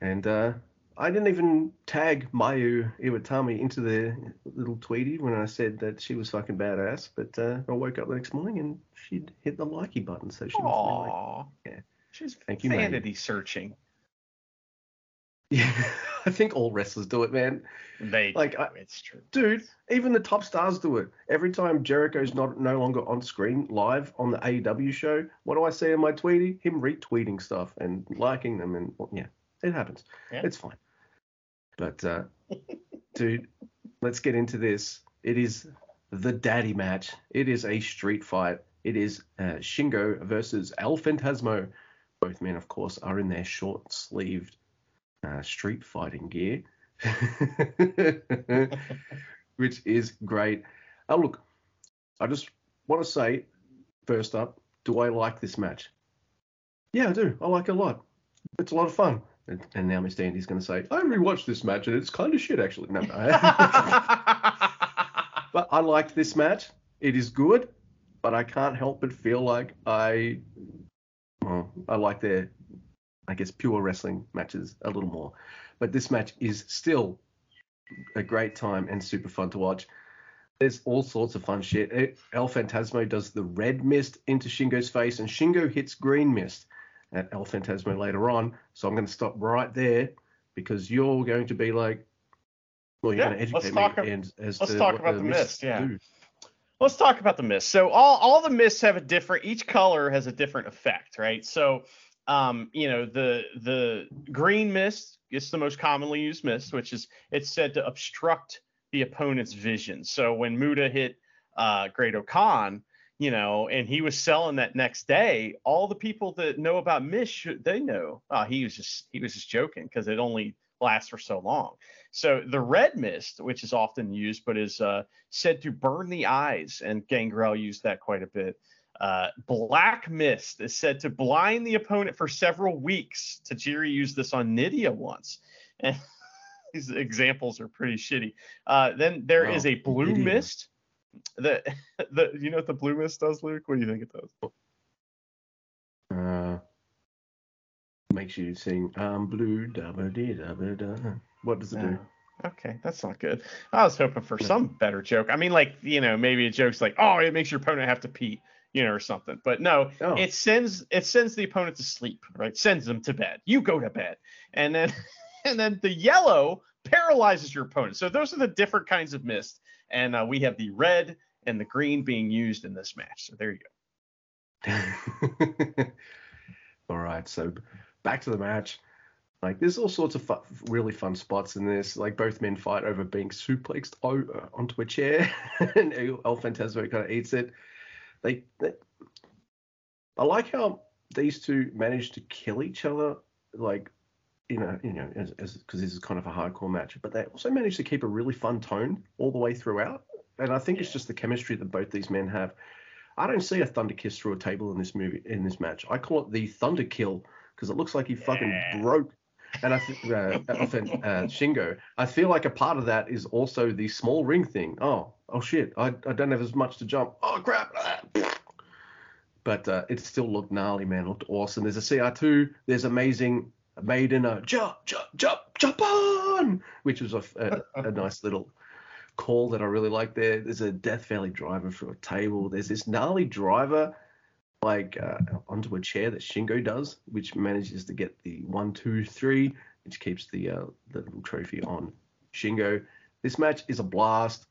and uh, I didn't even tag Mayu Iwatani into the little tweety when I said that she was fucking badass. But uh, I woke up the next morning and she'd hit the likey button, so she was like, yeah. She's Thank you, vanity Mayu. searching. Yeah, (laughs) I think all wrestlers do it, man. They like, I, it's true, dude. Even the top stars do it. Every time Jericho's not no longer on screen live on the AEW show, what do I see in my tweety? Him retweeting stuff and liking them, and yeah, it happens. Yeah. It's fine. But uh, dude, let's get into this. It is the daddy match. It is a street fight. It is uh, Shingo versus El Phantasmo. Both men, of course, are in their short-sleeved uh, street fighting gear, (laughs) which is great. Uh, look, I just want to say, first up, do I like this match? Yeah, I do. I like it a lot. It's a lot of fun. And, and now Mr. Andy's going to say, I rewatched this match and it's kind of shit, actually. No, no. (laughs) (laughs) but I liked this match. It is good, but I can't help but feel like I, well, I like their, I guess, pure wrestling matches a little more. But this match is still a great time and super fun to watch. There's all sorts of fun shit. Eh, El Phantasmo does the red mist into Shingo's face, and Shingo hits green mist at El Phantasmo later on. So I'm going to stop right there because you're going to be like, well, you're yeah, going to educate me talk, and, as let's to talk about the, the mist. Yeah. Do. Let's talk about the mist. So all, all the mists have a different. Each color has a different effect, right? So, um, you know, the the green mist is the most commonly used mist, which is it's said to obstruct the opponent's vision. So when Muta hit uh, Great-O-Khan, you know, and he was selling that next day. All the people that know about Mish, they know oh, he was just he was just joking because it only lasts for so long. So the red mist, which is often used but is uh, said to burn the eyes, and Gangrel used that quite a bit. Uh, black mist is said to blind the opponent for several weeks. Tajiri used this on Nidia once. And (laughs) these examples are pretty shitty. Uh, then there is a blue Nidia. mist the (laughs) the you know what the blue mist does, Luke? What do you think it does? Uh, makes you sing "I'm blue, da ba dee da ba da." What does it do? Okay, that's not good. I was hoping for some better joke. I mean, like you know, maybe a joke's like, "Oh, it makes your opponent have to pee," you know, or something. But no, oh. it sends it sends the opponent to sleep, right? Sends them to bed. You go to bed, and then (laughs) and then the yellow paralyzes your opponent. So those are the different kinds of mist and uh, we have the red and the green being used in this match. So there you go. (laughs) all right, so back to the match. Like there's all sorts of fu- really fun spots in this. Like both men fight over being suplexed o- onto a chair, (laughs) and El Phantasmo kind of eats it. They, they, I like how these two managed to kill each other, like you know, you know, as because this is kind of a hardcore match, but they also managed to keep a really fun tone all the way throughout. And I think yeah. it's just the chemistry that both these men have. I don't see a thunder kiss through a table in this movie in this match. I call it the thunder kill because it looks like he fucking broke and I think uh, often uh, Shingo, I feel like a part of that is also the small ring thing. Oh, oh shit, I, I don't have as much to jump. Oh crap. But uh, it still looked gnarly, man. It looked awesome. There's a CR2. There's amazing made in a jump, jump, jump, jump on, which was a, a, a (laughs) nice little call that I really like there. There's a Death Valley driver for a table. There's this gnarly driver like uh, onto a chair that Shingo does, which manages to get the one, two, three, which keeps the uh, the little trophy on Shingo. This match is a blast.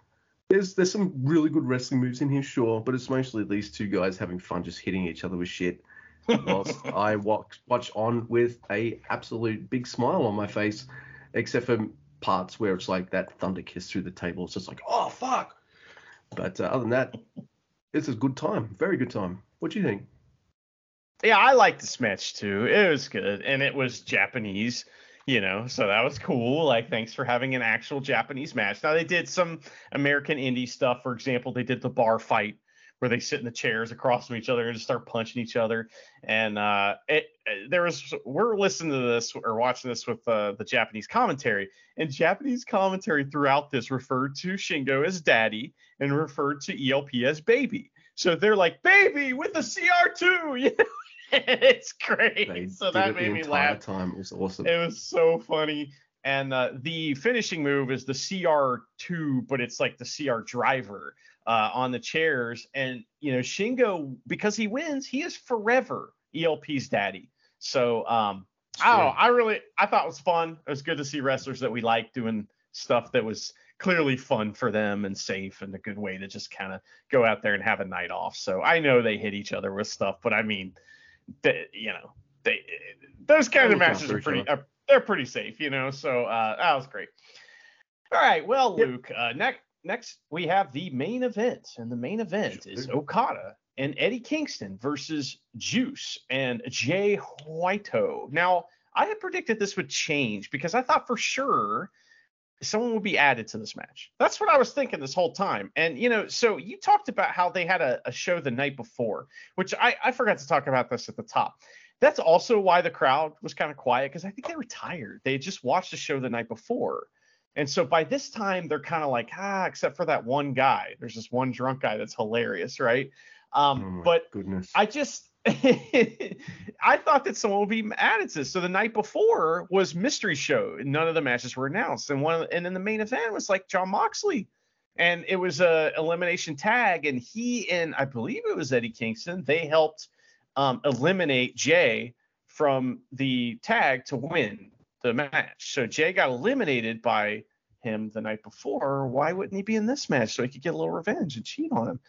There's there's some really good wrestling moves in here, sure, but it's mostly these two guys having fun just hitting each other with shit. Whilst I watch watch on with a absolute big smile on my face, except for parts where it's like that thunder kiss through the table. It's just like, oh fuck. But uh, other than that, this is good time, very good time. What do you think? Yeah, I liked this match too. It was good, and it was Japanese, you know, so that was cool. Like, thanks for having an actual Japanese match. Now they did some American indie stuff. For example, they did the bar fight where they sit in the chairs across from each other and just start punching each other. And uh, it, there was we're listening to this or watching this with uh, the Japanese commentary, and Japanese commentary throughout this referred to Shingo as daddy and referred to ELP as baby. So they're like, baby with a CR2, (laughs) you know. (laughs) it's great. They so that made me laugh. Time it was awesome. It was so funny. And uh, the finishing move is the CR2, but it's like the CR driver uh, on the chairs. And you know, Shingo, because he wins, he is forever ELP's daddy. So um, I don't know. I really I thought it was fun. It was good to see wrestlers that we like doing stuff that was clearly fun for them and safe and a good way to just kind of go out there and have a night off. So I know they hit each other with stuff, but I mean, they, you know, they those kind of matches are pretty are, they're pretty safe, you know. So uh, that was great. All right, well, yep. Luke, uh, next next we have the main event, and the main event is Okada and Eddie Kingston versus Juice and Jay Whiteo. Now, I had predicted this would change because I thought for sure someone would be added to this match. That's what I was thinking this whole time. And you know, so you talked about how they had a, a show the night before, which I, I forgot to talk about this at the top. That's also why the crowd was kind of quiet because I think they were tired. They just watched the show the night before. And so by this time they're kind of like, ah, except for that one guy. There's this one drunk guy that's hilarious, right? Um, oh but goodness. I just (laughs) I thought that someone would be added to this. So the night before was mystery show. None of the matches were announced, and one and then the main event was like Jon Moxley, and it was a elimination tag, and he and I believe it was Eddie Kingston. They helped um, eliminate Jay from the tag to win the match. So Jay got eliminated by him the night before. Why wouldn't he be in this match so he could get a little revenge and cheat on him?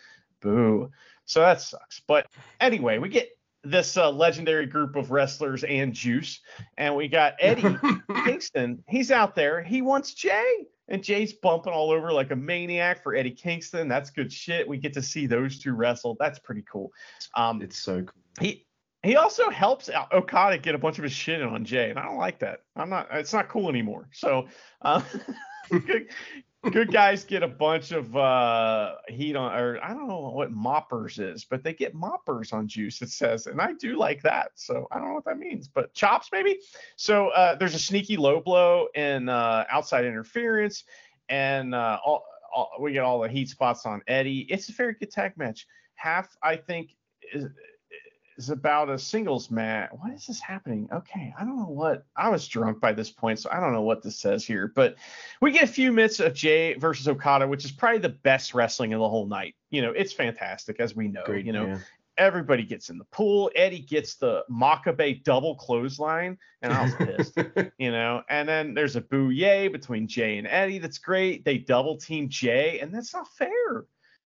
Boo. So that sucks. But anyway, we get this uh, legendary group of wrestlers and Juice, and we got Eddie (laughs) Kingston. He's out there. He wants Jay, and Jay's bumping all over like a maniac for Eddie Kingston. That's good shit. We get to see those two wrestle. That's pretty cool. Um, it's so cool. He he also helps Okada get a bunch of his shit on Jay, and I don't like that. I'm not. It's not cool anymore. So. Uh, (laughs) good, guys get a bunch of uh, heat on, or I don't know what moppers is, but they get moppers on juice. It says, and I do like that. So I don't know what that means, but chops maybe. So uh, there's a sneaky low blow and uh, outside interference, and uh, all, all, we get all the heat spots on Eddie. It's a very good tag match. Half I think is is about a singles match. What is this happening? Okay, I don't know what. I was drunk by this point, so I don't know what this says here. But we get a few minutes of Jay versus Okada, which is probably the best wrestling of the whole night. You know, it's fantastic, as we know. Great, you know, yeah. everybody gets in the pool. Eddie gets the Makabe double clothesline, and I was pissed, (laughs) you know. And then there's a bouye between Jay and Eddie. That's great. They double team Jay, and that's not fair.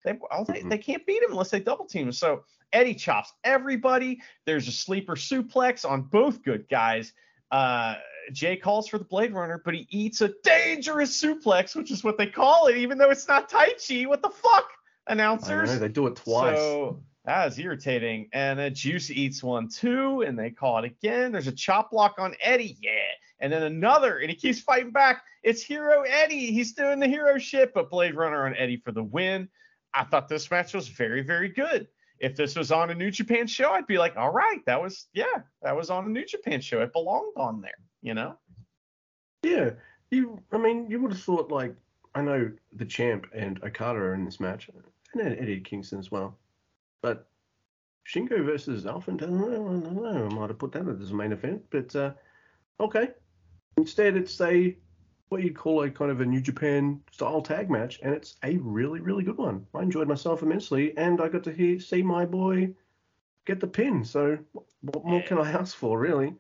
They, they, mm-hmm. they can't beat him unless they double team him. So Eddie chops everybody. There's a sleeper suplex on both good guys. Uh, Jay calls for the Blade Runner, but he eats a dangerous suplex, which is what they call it, even though it's not Tai Chi. What the fuck, announcers? Know, they do it twice. So that is irritating. And then Juice eats one too, and they call it again. There's a chop block on Eddie, yeah. And then another, and he keeps fighting back. It's Hero Eddie. He's doing the hero shit, but Blade Runner on Eddie for the win. I thought this match was very, very good. If this was on a New Japan show, I'd be like, all right, that was yeah, that was on a New Japan show. It belonged on there, you know? Yeah. You I mean, you would have thought like I know the champ and Okada are in this match, and Eddie Kingston as well. But Shingo versus Alpha, I don't know, I might have put that as a main event, but uh, okay. Instead, it's a what you'd call a kind of a New Japan style tag match, and it's a really, really good one. I enjoyed myself immensely, and I got to hear see my boy get the pin. So what more can I ask for, really?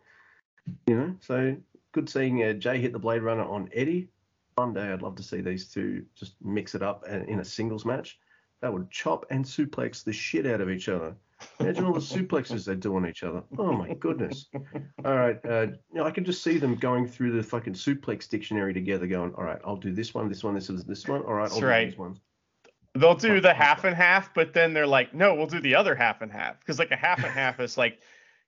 You know, so good seeing uh, Jay hit the Blade Runner on Eddie. One day I'd love to see these two just mix it up in a singles match. That would chop and suplex the shit out of each other. Imagine all the suplexes they do on each other. Oh my goodness. All right. Uh, you know, I can just see them going through the fucking suplex dictionary together, going, all right, I'll do this one, this one, this is this one. All right, I'll That's do right. these ones. They'll do the half and half, but then they're like, no, we'll do the other half and half. Because like a half and half is like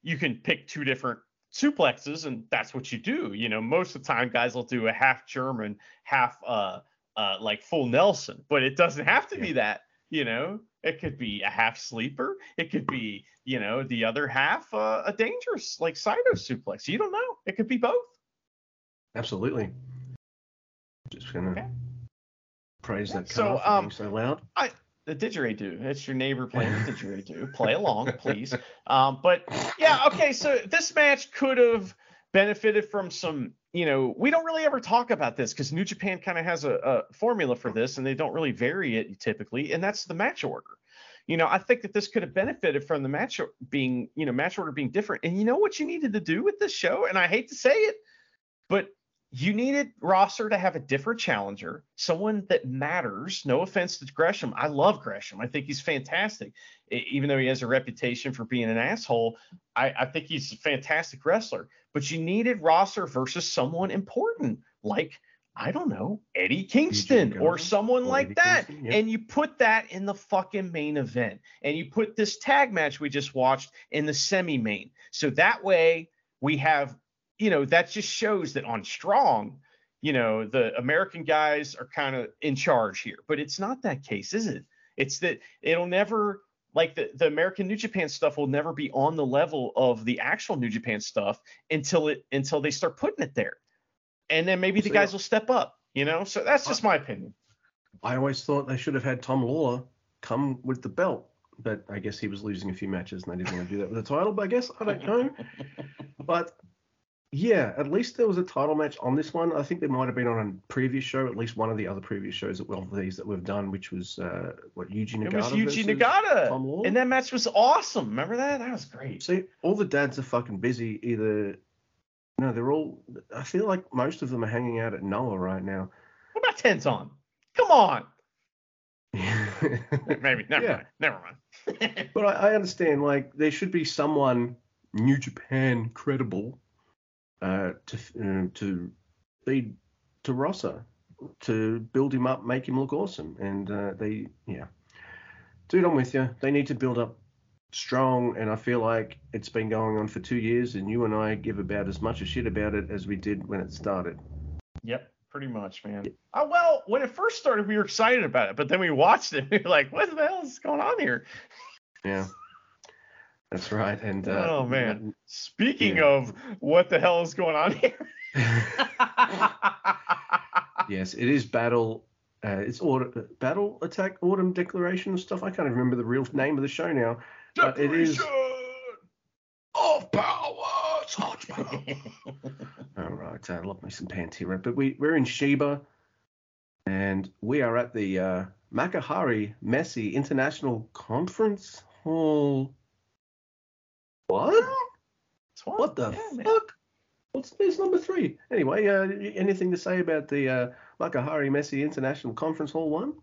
you can pick two different suplexes and that's what you do. You know, most of the time guys will do a half German, half uh uh like full Nelson, but it doesn't have to yeah. be that, you know. It could be a half sleeper. It could be, you know, the other half uh, a dangerous like Saito suplex. You don't know. It could be both. Absolutely. Just gonna okay. praise that so, um, so loud. I the didgeridoo. It's your neighbor playing the didgeridoo. (laughs) Play along, please. Um, but yeah, okay. So this match could have benefited from some you know, we don't really ever talk about this because New Japan kind of has a, a, formula for this and they don't really vary it typically, and that's the match order. You know, I think that this could have benefited from the match being, you know, match order being different. And you know what you needed to do with this show? And I hate to say it, but you needed Rosser to have a different challenger, someone that matters. No offense to Gresham. I love Gresham. I think he's fantastic. Even though he has a reputation for being an asshole, I, I think he's a fantastic wrestler but you needed Rosser versus someone important, like I don't know, Eddie Kingston or someone or like Eddie that. Kingston, And you put that in the fucking main event. And you put this tag match we just watched in the semi main. So that way we have, you know, that just shows that on Strong, you know, the American guys are kind of in charge here. But it's not that case, is it? It's that it'll never like the, the American New Japan stuff will never be on the level of the actual New Japan stuff until it until they start putting it there. And then maybe the guys will step up, you know? So that's just my opinion. I always thought they should have had Tom Lawlor come with the belt, but I guess he was losing a few matches and they didn't want to do that with the title, but I guess I don't know. (laughs) but yeah, at least there was a title match on this one. I think there might have been on a previous show, at least one of the other previous shows that well these that we've done, which was uh, what Yuji Nagata. It was Yuji Nagata, and that match was awesome. Remember that? That was great. See, all the dads are fucking busy. Either no, they're all. I feel like most of them are hanging out at Noah right now. What about Tenzan? Come on. (laughs) Maybe never yeah. mind. Never mind. but I, I understand. Like there should be someone New Japan credible uh, to uh, to feed to Rosser to build him up, make him look awesome. And uh, they, yeah, dude, I'm with you. They need to build up strong, and I feel like it's been going on for two years, and you and I give about as much a shit about it as we did when it started. Yep, pretty much, man. Oh, well, when it first started, we were excited about it, but then we watched it, and (laughs) we were like, what the hell is going on here? Yeah. (laughs) That's right. And uh, oh man, speaking yeah. of what the hell is going on here? (laughs) yes, it is battle. Uh, it's order, battle attack autumn declaration and stuff. I can't even remember the real name of the show now, but it is of power, such power. (laughs) All right, I love me some Pantera, but we we're in Chiba, and we are at the uh, Makuhari Messe International Conference Hall What? Swan. What the Yeah, man. fuck? What's there's number three? Anyway, uh, anything to say about the uh, Makuhari Messe International Conference Hall one?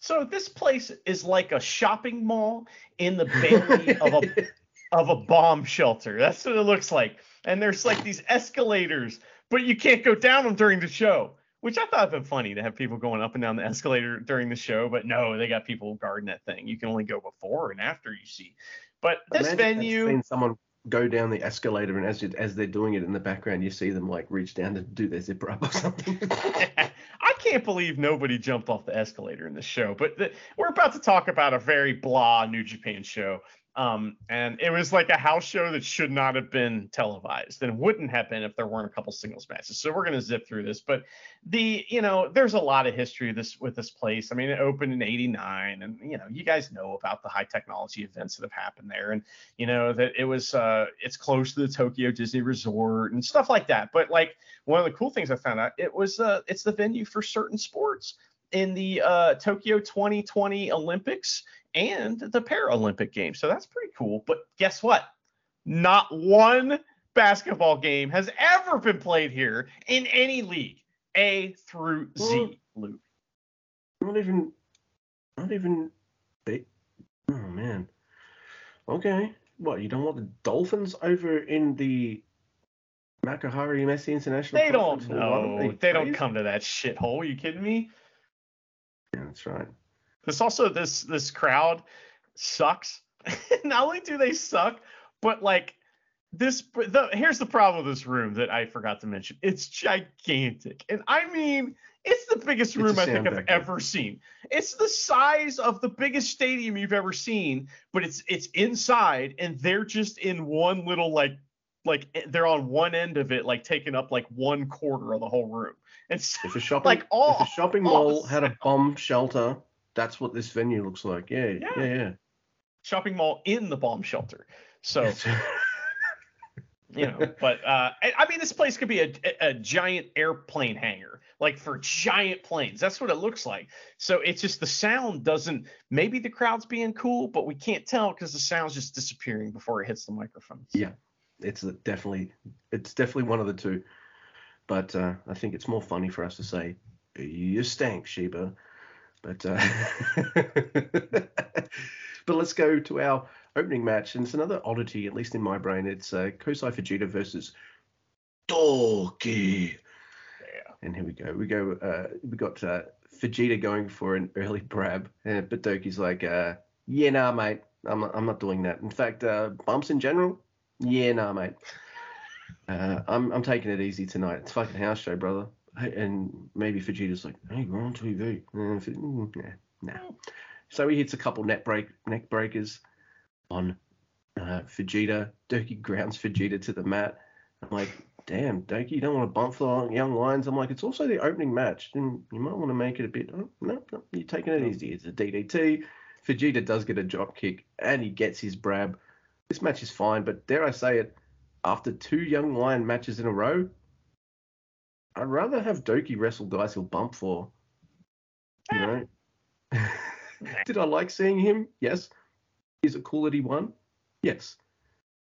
So this place is like a shopping mall in the belly of a (laughs) of a bomb shelter. That's what it looks like. And there's like these escalators, but you can't go down them during the show, which I thought would been funny to have people going up and down the escalator during the show. But no, they got people guarding that thing. You can only go before and after you see. But this Imagine venue, Seen someone go down the escalator, and as you, as they're doing it in the background, you see them like reach down to do their zipper up or something. (laughs) I can't believe nobody jumped off the escalator in this show. But the, we're about to talk about a very blah New Japan show. Um, and it was like a house show that should not have been televised and wouldn't have been if there weren't a couple singles matches. So we're gonna zip through this. But the, you know, there's a lot of history this with this place. I mean, it opened in '89, and you know, you guys know about the high technology events that have happened there, and you know that it was, uh, it's close to the Tokyo Disney Resort and stuff like that. But like one of the cool things I found out, it was, uh, it's the venue for certain sports in the uh, Tokyo 2020 Olympics and the Paralympic Games. So that's pretty cool. But guess what? Not one basketball game has ever been played here in any league, A through Z. Luke. not even, not even. They, oh man. Okay. What you don't want the Dolphins over in the Makuhari Messe International? They don't Conference one? know. They don't come to that shithole. Are you kidding me? Yeah, that's right. This also this this crowd sucks. (laughs) Not only do they suck, but like this the here's the problem with this room that I forgot to mention. It's gigantic. And I mean it's the biggest room I think I've ever seen. It's the size of the biggest stadium you've ever seen, but it's it's inside and they're just in one little like like eh, they're on one end of it, like taking up like one quarter of the whole room. It's If a shopping, Like, all- if a shopping all mall had a bomb shelter, that's what this venue looks like. Yeah, Yeah. yeah, yeah. shopping mall in the bomb shelter. So (laughs) you know but uh I, I mean this place could be a, a giant airplane hangar like for giant planes that's what it looks like so it's just the sound doesn't maybe the crowd's being cool but we can't tell because the sound's just disappearing before it hits the microphones Yeah. it's definitely, it's definitely one of the two. But uh, I think it's more funny for us to say, "You stank, Chiba." But uh, (laughs) but let's go to our opening match, and it's another oddity, at least in my brain. It's uh, Kosei Fujita versus Doki. yeah And here we go. We go. Uh, we got uh, Vegeta going for an early brab, uh, but Doki's like, uh, "Yeah, nah, mate. I'm not, I'm not doing that. In fact, uh, bumps in general, yeah, nah, mate. Uh, I'm I'm taking it easy tonight. It's a fucking house show, brother." And maybe Vegeta's like, "Hey, we're on TV." Nah, nah. So he hits a couple neck break neck breakers on uh, Vegeta. Doki grounds Vegeta to the mat. I'm like, damn, Doki, you don't want to bump the young lions. I'm like, it's also the opening match. And you might want to make it a bit. Oh, no, no, you're taking it easy. It's a DDT. Vegeta does get a drop kick and he gets his brab. This match is fine, but dare I say it, after two young lion matches in a row, I'd rather have Doki wrestle guys he'll bump for. You ah. know? (laughs) Did I like seeing him? Yes. Is it cool that he won? Yes.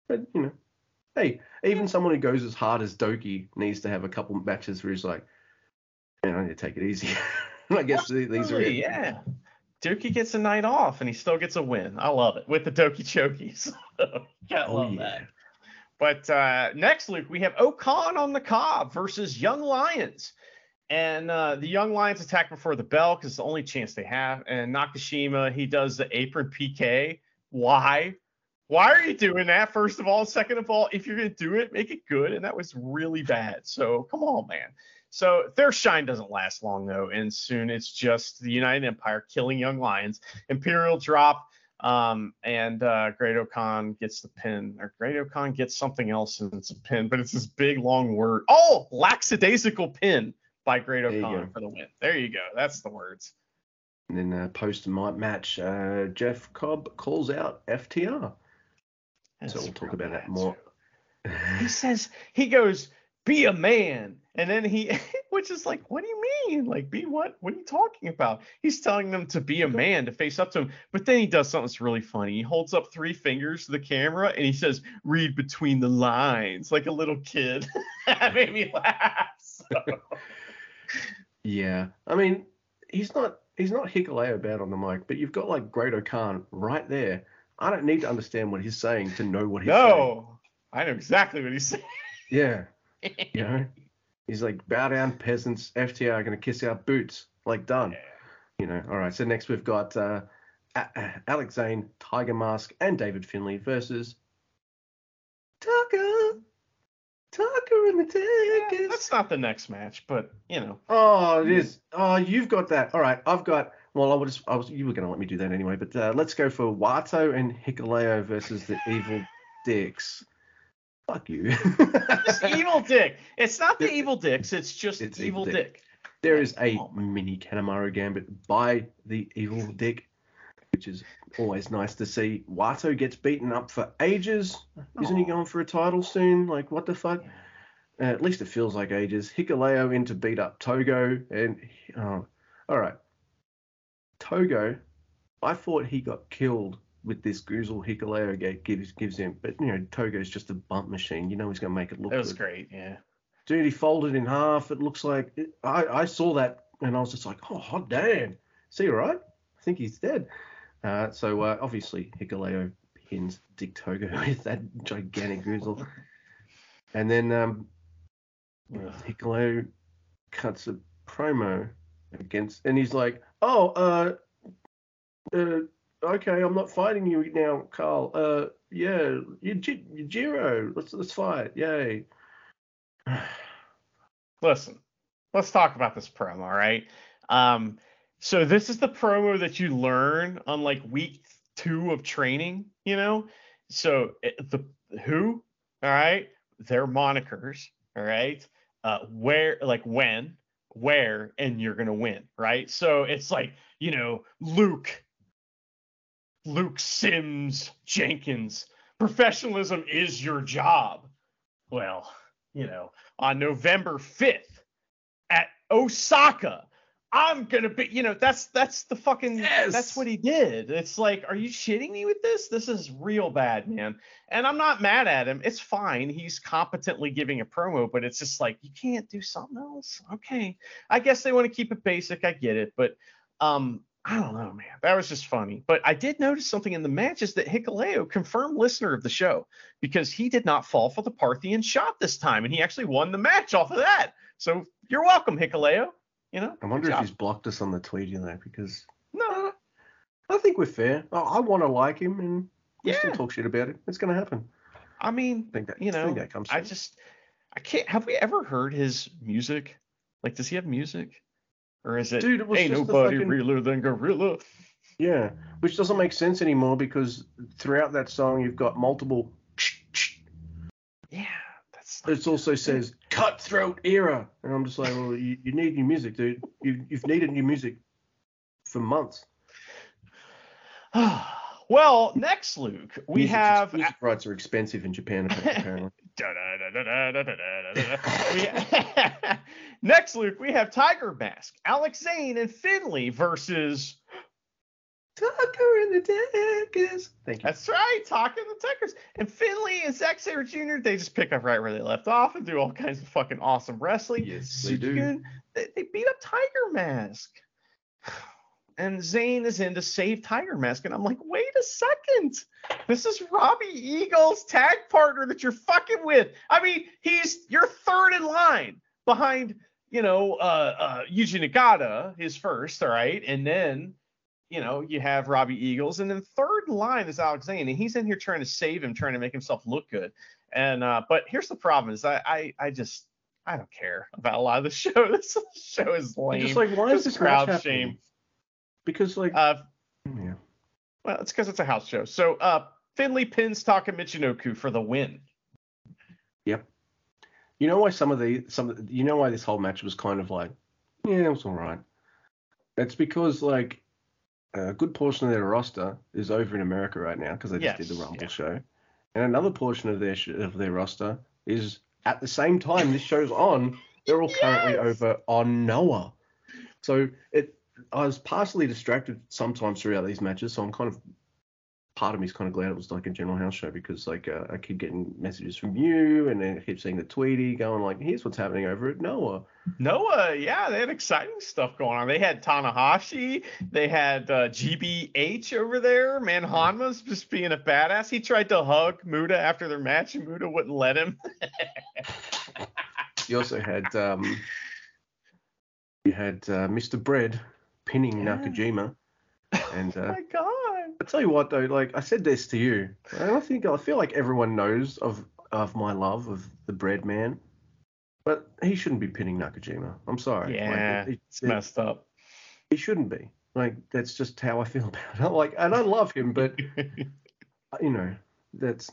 But, you know, hey, even someone who goes as hard as Doki needs to have a couple matches where he's like, man, I need to take it easy. (laughs) I guess th- these are Absolutely, it. yeah Doki gets a night off and he still gets a win. I love it with the Doki Chokies. Gotta (laughs) Oh, love yeah. that. But uh, next, Luke, we have Okan on the Cobb versus Young Lions. And uh, the Young Lions attack before the bell because it's the only chance they have. And Nakashima, he does the apron PK. Why? Why are you doing that? First of all, second of all, if you're gonna do it, make it good. And that was really bad. So come on, man. So their shine doesn't last long though, and soon it's just the United Empire killing Young Lions. Imperial drop, um, and uh, Great-O-Khan gets the pin, or Great-O-Khan gets something else and it's a pin, but it's this big long word. Oh, lackadaisical pin by Great There you Okan go. for the win. There you go. That's the words. And then uh, post might match, uh, Jeff Cobb calls out FTR. That's so we'll talk about that more. He says he goes, be a man. And then he, (laughs) which is like, what do you mean? Like, be what? What are you talking about? He's telling them to be a man, to face up to him. But then he does something that's really funny. He holds up three fingers to the camera and he says, read between the lines, like a little kid. (laughs) that made me laugh. So. Yeah, I mean, he's not he's not Hikuleo bad on the mic, but you've got like Great Khan right there. I don't need to understand what he's saying to know what he's saying. No, I know exactly what he's (laughs) saying. Yeah, (laughs) you know, he's like bow down peasants. FTR are gonna kiss our boots. Like done. Yeah. You know. All right. So next we've got uh, Alex Zayne, Tiger Mask, and David Finlay versus Tucker. Tucker and the Yeah, that's not the next match, but you know. Oh, it is. Oh, you've got that. All right, I've got. Well, I was. I was. You were going to let me do that anyway, but uh, let's go for Wato and Hikuleo versus the Evil (laughs) Dicks. Fuck you. Just evil (laughs) dick. It's not the evil dicks. It's just It's evil Evil dick. there is a Oh. mini Kanemaru Gambit by the Evil Dick, which is always nice to see. Wato gets beaten up for ages. Isn't he going for a title soon? Like, what the fuck? Uh, at least it feels like ages. Hikuleo in to beat up Togo, and oh, all right. Togo, I thought he got killed with this Goozle Hikuleo gate gives gives him, but you know Togo's just a bump machine. You know he's gonna make it look That was good. great. Yeah. Dude, he folded in half. It looks like it, I I saw that and I was just like, oh hot damn. See, all right? I think he's dead. Uh, so uh, obviously Hikuleo pins Dick Togo (laughs) with that gigantic Goozle. And then um, Hikuleo cuts a promo against, and he's like, "Oh, uh, uh, okay, I'm not fighting you now, Karl. Uh, yeah, Yujiro, let's let's fight, yay." (sighs) Listen, let's talk about this promo, all right? Um, so this is the promo that you learn on like week two of training, you know? So the who, all right, their monikers, all right, uh, where, like when, where, and you're gonna win, right? So it's like, you know, Luke, Luke Sims Jenkins, professionalism is your job. Well, you know, on November 5th at Osaka. I'm gonna be, you know, that's that's the fucking Yes. that's what he did. It's like, are you shitting me with this? This is real bad, man. And I'm not mad at him. It's fine. He's competently giving a promo, but it's just like you can't do something else. Okay. I guess they want to keep it basic. I get it, but um, I don't know, man. That was just funny. But I did notice something in the matches that Hikuleo, confirmed listener of the show, because he did not fall for the Parthian shot this time, and he actually won the match off of that. So you're welcome, Hikuleo. You know, I wonder if he's blocked us on the tweet, you know, because no, I think we're fair. I, I want to like him, and we still talk shit about it. It's gonna happen. I mean, I think that you I think know, that comes. I just, I can't. Have we ever heard his music? Like, does he have music, or is it Dude, it was ain't nobody fucking- realer than Gorilla? Yeah, which doesn't make sense anymore because throughout that song you've got multiple. Yeah, that's. It also says cutthroat era, and I'm just like, well, you, you need new music, dude. You, you've needed new music for months. (sighs) well, next, Luke, we Music's- have. music rights are expensive in Japan apparently. (laughs) (laughs) Next, Luke, we have Tiger Mask, Alex Zayne, and Finlay versus. Tucker and the Deckers. Thank you. That's right, Tucker and the Tuckers. And Finlay and Zack Sabre Jr., they just pick up right where they left off and do all kinds of fucking awesome wrestling. Yes, they do. They, they beat up Tiger Mask. (sighs) (sighs) (sighs) And Zayne is in to save Tiger Mask. And I'm like, wait a second. This is Robbie Eagle's tag partner that you're fucking with. I mean, he's your third in line behind, you know, uh, uh, Yuji Nagata, his first, all right? And then, you know, you have Robbie Eagles. And then third in line is Alex Zayne. And he's in here trying to save him, trying to make himself look good. And, uh, but here's the problem is I, I, I just, I don't care about a lot of the (laughs) show. This show is lame. just like, why is this crowd shame. Because like, Uh, yeah. well, it's because it's a house show. So uh, Finlay pins Taka Michinoku for the win. Yep. You know why some of the some of the- you know why this whole match was kind of like, yeah, it was all right. It's because like a good portion of their roster is over in America right now because they just did the Rumble yeah. show, and another portion of their sh- of their roster is at the same time this show's on, they're all currently Yes! over on Noah. So it, I was partially distracted sometimes throughout these matches. So I'm kind of, part of me is kind of glad it was like a general house show because like uh, I keep getting messages from you, and then I keep seeing the Tweety going like, here's what's happening over at Noah. Noah, yeah, they had exciting stuff going on. They had Tanahashi, they had uh, GBH over there. Man, Hanma's just being a badass. He tried to hug Muda after their match, and Muda wouldn't let him. (laughs) You also had um, you had uh, Mr. Bread pinning Yeah. Nakajima, (laughs) and oh uh, my god. I tell you what though, like I said this to you, I don't think I feel like everyone knows of of my love of the Bread Man, but he shouldn't be pinning Nakajima. I'm sorry. Like, Yeah, it- it's it- messed up. he shouldn't be. Like that's just how I feel (laughs) about it. Like, and I love him, but (laughs) you know, that's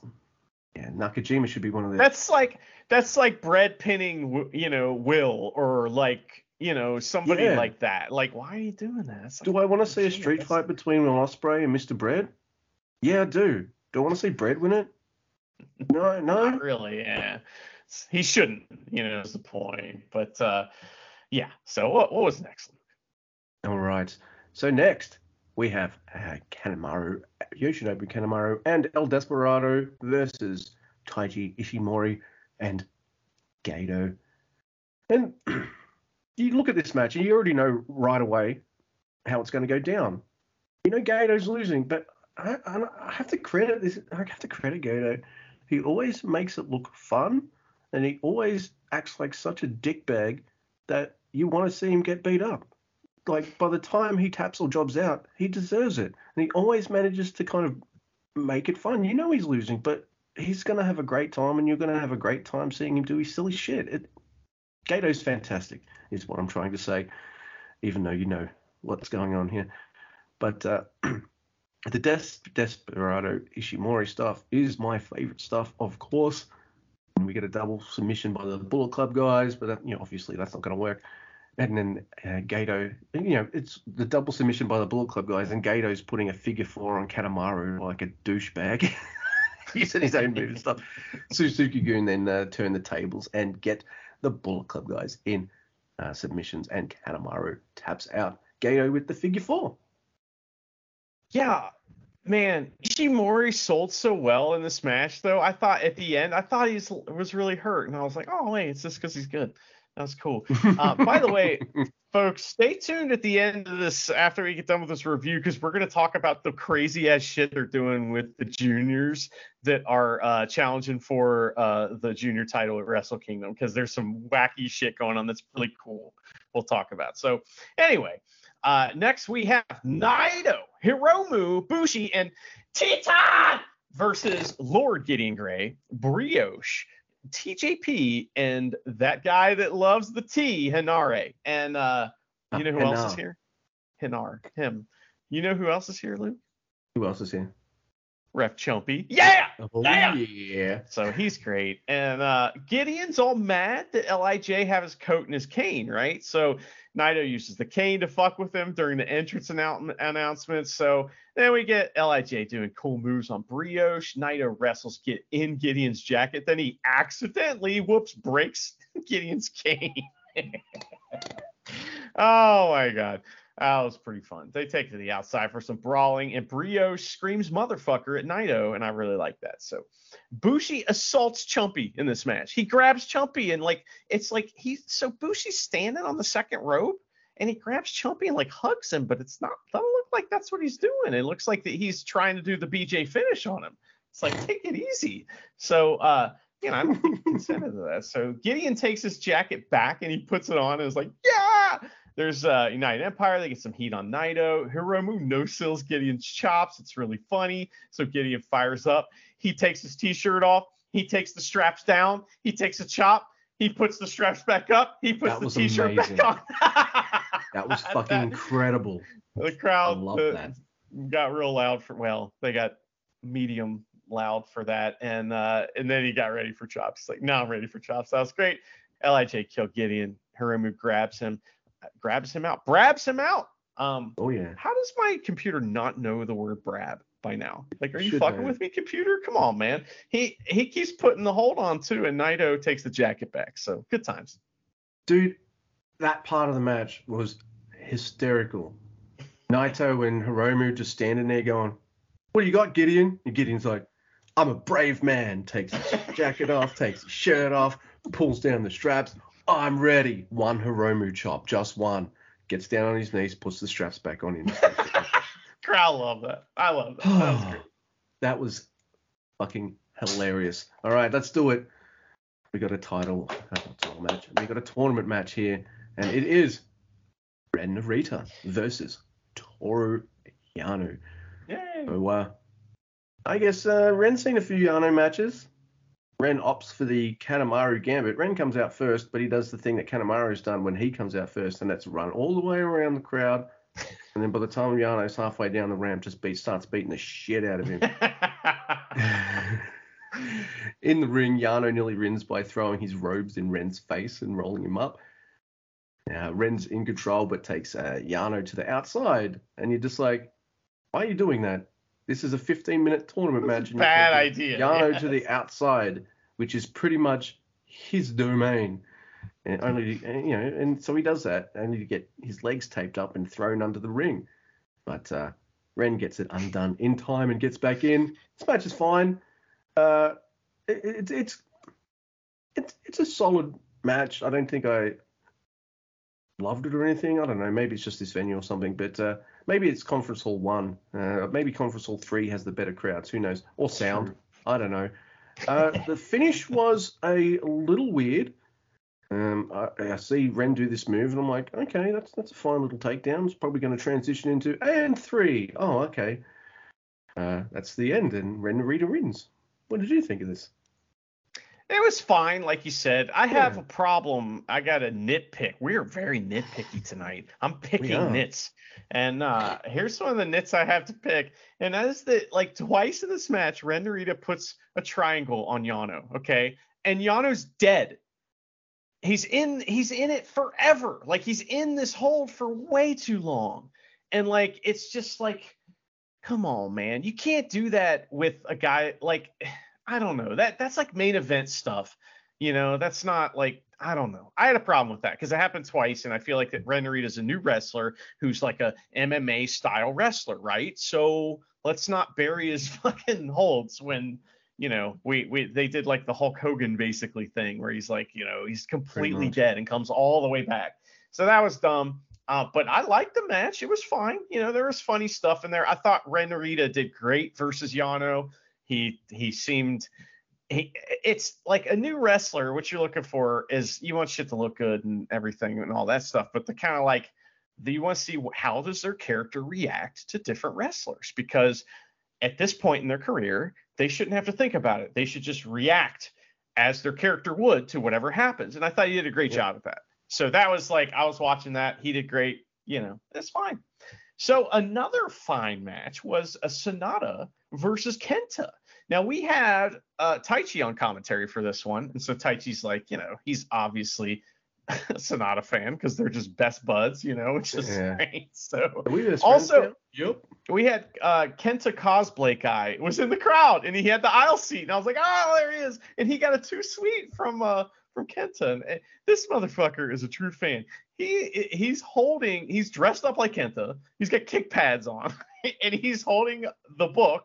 yeah, Nakajima should be one of the. That's like that's like bread pinning, you know, Will or like you know somebody Yeah. like that. Like, why are you doing that? Do I want to see a street fight between Will Ospreay and Mr. Bread? Yeah, I do. Do I want to see Bread win it? (laughs) No, no. Not really, yeah. He shouldn't, you know, is the point. But uh yeah. So what what was next? All right. So next we have uh, Kanemaru, Yoshinobu Kanemaru, and El Desperado versus Taiji Ishimori and Gedo. And (clears throat) you look at this match, and you already know right away how it's going to go down. You know Gedo's losing, but I, I, I have to credit this. I have to credit Gedo. He always makes it look fun, and he always acts like such a dickbag that you want to see him get beat up like by the time he taps or jobs out, he deserves it. And he always manages to kind of make it fun. You know he's losing, but he's gonna have a great time, and you're gonna have a great time seeing him do his silly shit. It, Gedo's fantastic, is what I'm trying to say, even though you know what's going on here. But uh, (clears throat) the Des- Desperado Ishimori stuff is my favorite stuff, of course. And we get a double submission by the Bullet Club guys, but that, you know obviously that's not going to work and then uh, Gedo, you know, it's the double submission by the Bullet Club guys, and Gedo's putting a figure four on Kanemaru like a douchebag, (laughs) using his own move and stuff. (laughs) Suzuki-gun then uh, turn the tables and get the Bullet Club guys in uh, submissions, and Kanemaru taps out Gedo with the figure four. Yeah, man, Ishimori sold so well in the smash though. I thought at the end, I thought he was, really hurt, and I was like, oh wait, it's just because he's good. That's cool. Uh, by the way, (laughs) folks, stay tuned at the end of this after we get done with this review because we're going to talk about the crazy ass shit they're doing with the juniors that are uh, challenging for uh, the junior title at Wrestle Kingdom because there's some wacky shit going on that's really cool. We'll talk about. So anyway, uh, next we have Naito, Hiromu, Bushi, and Titan versus Lord Gideon Grey, Brioche, TJP, and that guy that loves the T, Henare. And uh, you know who else is here? Hinar, him. You know who else is here, Luke? Who else is here? Ref Chumpy. Yeah! Oh Yeah. yeah. So he's great. And uh, Gideon's all mad that Lij have his coat and his cane, right? So Naito uses the cane to fuck with him during the entrance annou- announcement. So then we get Lij doing cool moves on Brioche. Naito wrestles get in Gideon's jacket. Then he accidentally, whoops, breaks (laughs) Gideon's cane. (laughs) oh my god. That was pretty fun. They take to the outside for some brawling, and Brioche screams motherfucker at Naito, and I really like that. So Bushi assaults Chumpy in this match. He grabs Chumpy and like it's like he's so Bushi's standing on the second rope and he grabs Chumpy and like hugs him, but it's not doesn't look like that's what he's doing. It looks like that he's trying to do the BJ finish on him. It's like take it easy. So uh you know, I don't think he consented to that. So Gideon takes his jacket back and he puts it on and is like, yeah. There's uh, United Empire. They get some heat on Naito. Hiromu no sills Gideon's chops. It's really funny. So Gideon fires up. He takes his t-shirt off. He takes the straps down. He takes a chop. He puts the straps back up. He puts That the t-shirt amazing. back on. (laughs) That was fucking incredible. the I crowd love uh, that. got real loud for well, they got medium loud for that, and uh, and then he got ready for chops. Like, now I'm ready for chops. That was great. Lij killed Gideon. Hiromu grabs him, grabs him out, brabs him out. Um, Oh yeah. how does my computer not know the word brab? by now. Like, are you Should fucking have. with me, computer? Come on, man. He he keeps putting the hold on too, and Naito takes the jacket back. So good times. Dude, that part of the match was hysterical. Naito and Hiromu just standing there going, What do you got, Gideon? And Gideon's like, I'm a brave man. Takes his (laughs) jacket off, takes his shirt off, pulls down the straps. I'm ready. One Hiromu chop, just one. Gets down on his knees, puts the straps back on him. (laughs) Crowd love that. I love that. That was great. (sighs) that was fucking hilarious. All right, let's do it. We got a title, uh, title match. We got a tournament match here, and it is Ren Narita versus Toru Yano. Yay. So, uh, I guess uh, Ren's seen a few Yano matches. Ren opts for the Kanemaru Gambit. Ren comes out first, but he does the thing that Kanemaru's done when he comes out first, and that's run all the way around the crowd. And then by the time Yano's halfway down the ramp, just beat, starts beating the shit out of him. (laughs) in the ring, Yano nearly wins by throwing his robes in Ren's face and rolling him up. Now, Ren's in control, but takes uh, Yano to the outside, and you're just like, why are you doing that? This is a 15 minute tournament match. bad idea, Yano yes. to the outside, which is pretty much his domain. And only, you know, and so he does that, only to get his legs taped up and thrown under the ring. But uh, Ren gets it undone in time and gets back in. This match is fine. Uh, it, it's it's it's it's a solid match. I don't think I loved it or anything. I don't know. Maybe it's just this venue or something. But uh, maybe it's Conference Hall One. Uh, maybe Conference Hall Three has the better crowds. Who knows? Or sound. I don't know. Uh, the finish was a little weird. Um, I, I see Ren do this move, and I'm like, okay, that's that's a fine little takedown. It's probably going to transition into and three. Oh, okay. Uh, that's the end, and Ren Narita wins. What did you think of this? It was fine, like you said. I have a problem. I got a nitpick. We are very nitpicky tonight. I'm picking nits. And uh, here's some of the nits I have to pick. And that is that, like, twice in this match, Ren Narita puts a triangle on Yano, okay? And Yano's dead. He's in he's in it forever. Like he's in this hold for way too long. And like it's just like come on, man. You can't do that with a guy like I don't know. That that's like main event stuff. You know, that's not like I don't know. I had a problem with that because it happened twice, and I feel like that Ren Narita is a new wrestler who's like a MMA style wrestler, right? So let's not bury his (laughs) fucking holds when you know we we they did like the Hulk Hogan basically thing where he's like you know he's completely dead and comes all the way back. So that was dumb. Uh, but I liked the match. It was fine. You know, there was funny stuff in there. I thought Ren Narita did great versus Yano. He he seemed he it's like a new wrestler. What you're looking for is you want shit to look good and everything and all that stuff. But the kind of like do you want to see how does their character react to different wrestlers? Because at this point in their career, they shouldn't have to think about it. They should just react as their character would to whatever happens. And I thought he did a great Yeah. job at that. So that was like I was watching that. He did great. You know, it's fine. So another fine match was a Sanada versus Kenta. Now we had uh, Taichi on commentary for this one, and so Taichi's like, you know, he's obviously a (laughs) Sanada fan because they're just best buds, you know, which is Yeah. (laughs) great. So we best Also- Yep. we had uh, Kenta cosplay guy was in the crowd, and he had the aisle seat, and I was like, oh, there he is, and he got a two sweet from uh from Kenta. And, and this motherfucker is a true fan. He he's holding, he's dressed up like Kenta. He's got kick pads on, (laughs) and he's holding the book,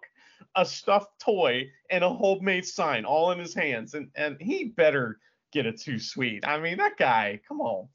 a stuffed toy, and a homemade sign all in his hands. And and he better get a too sweet. I mean, that guy, come on.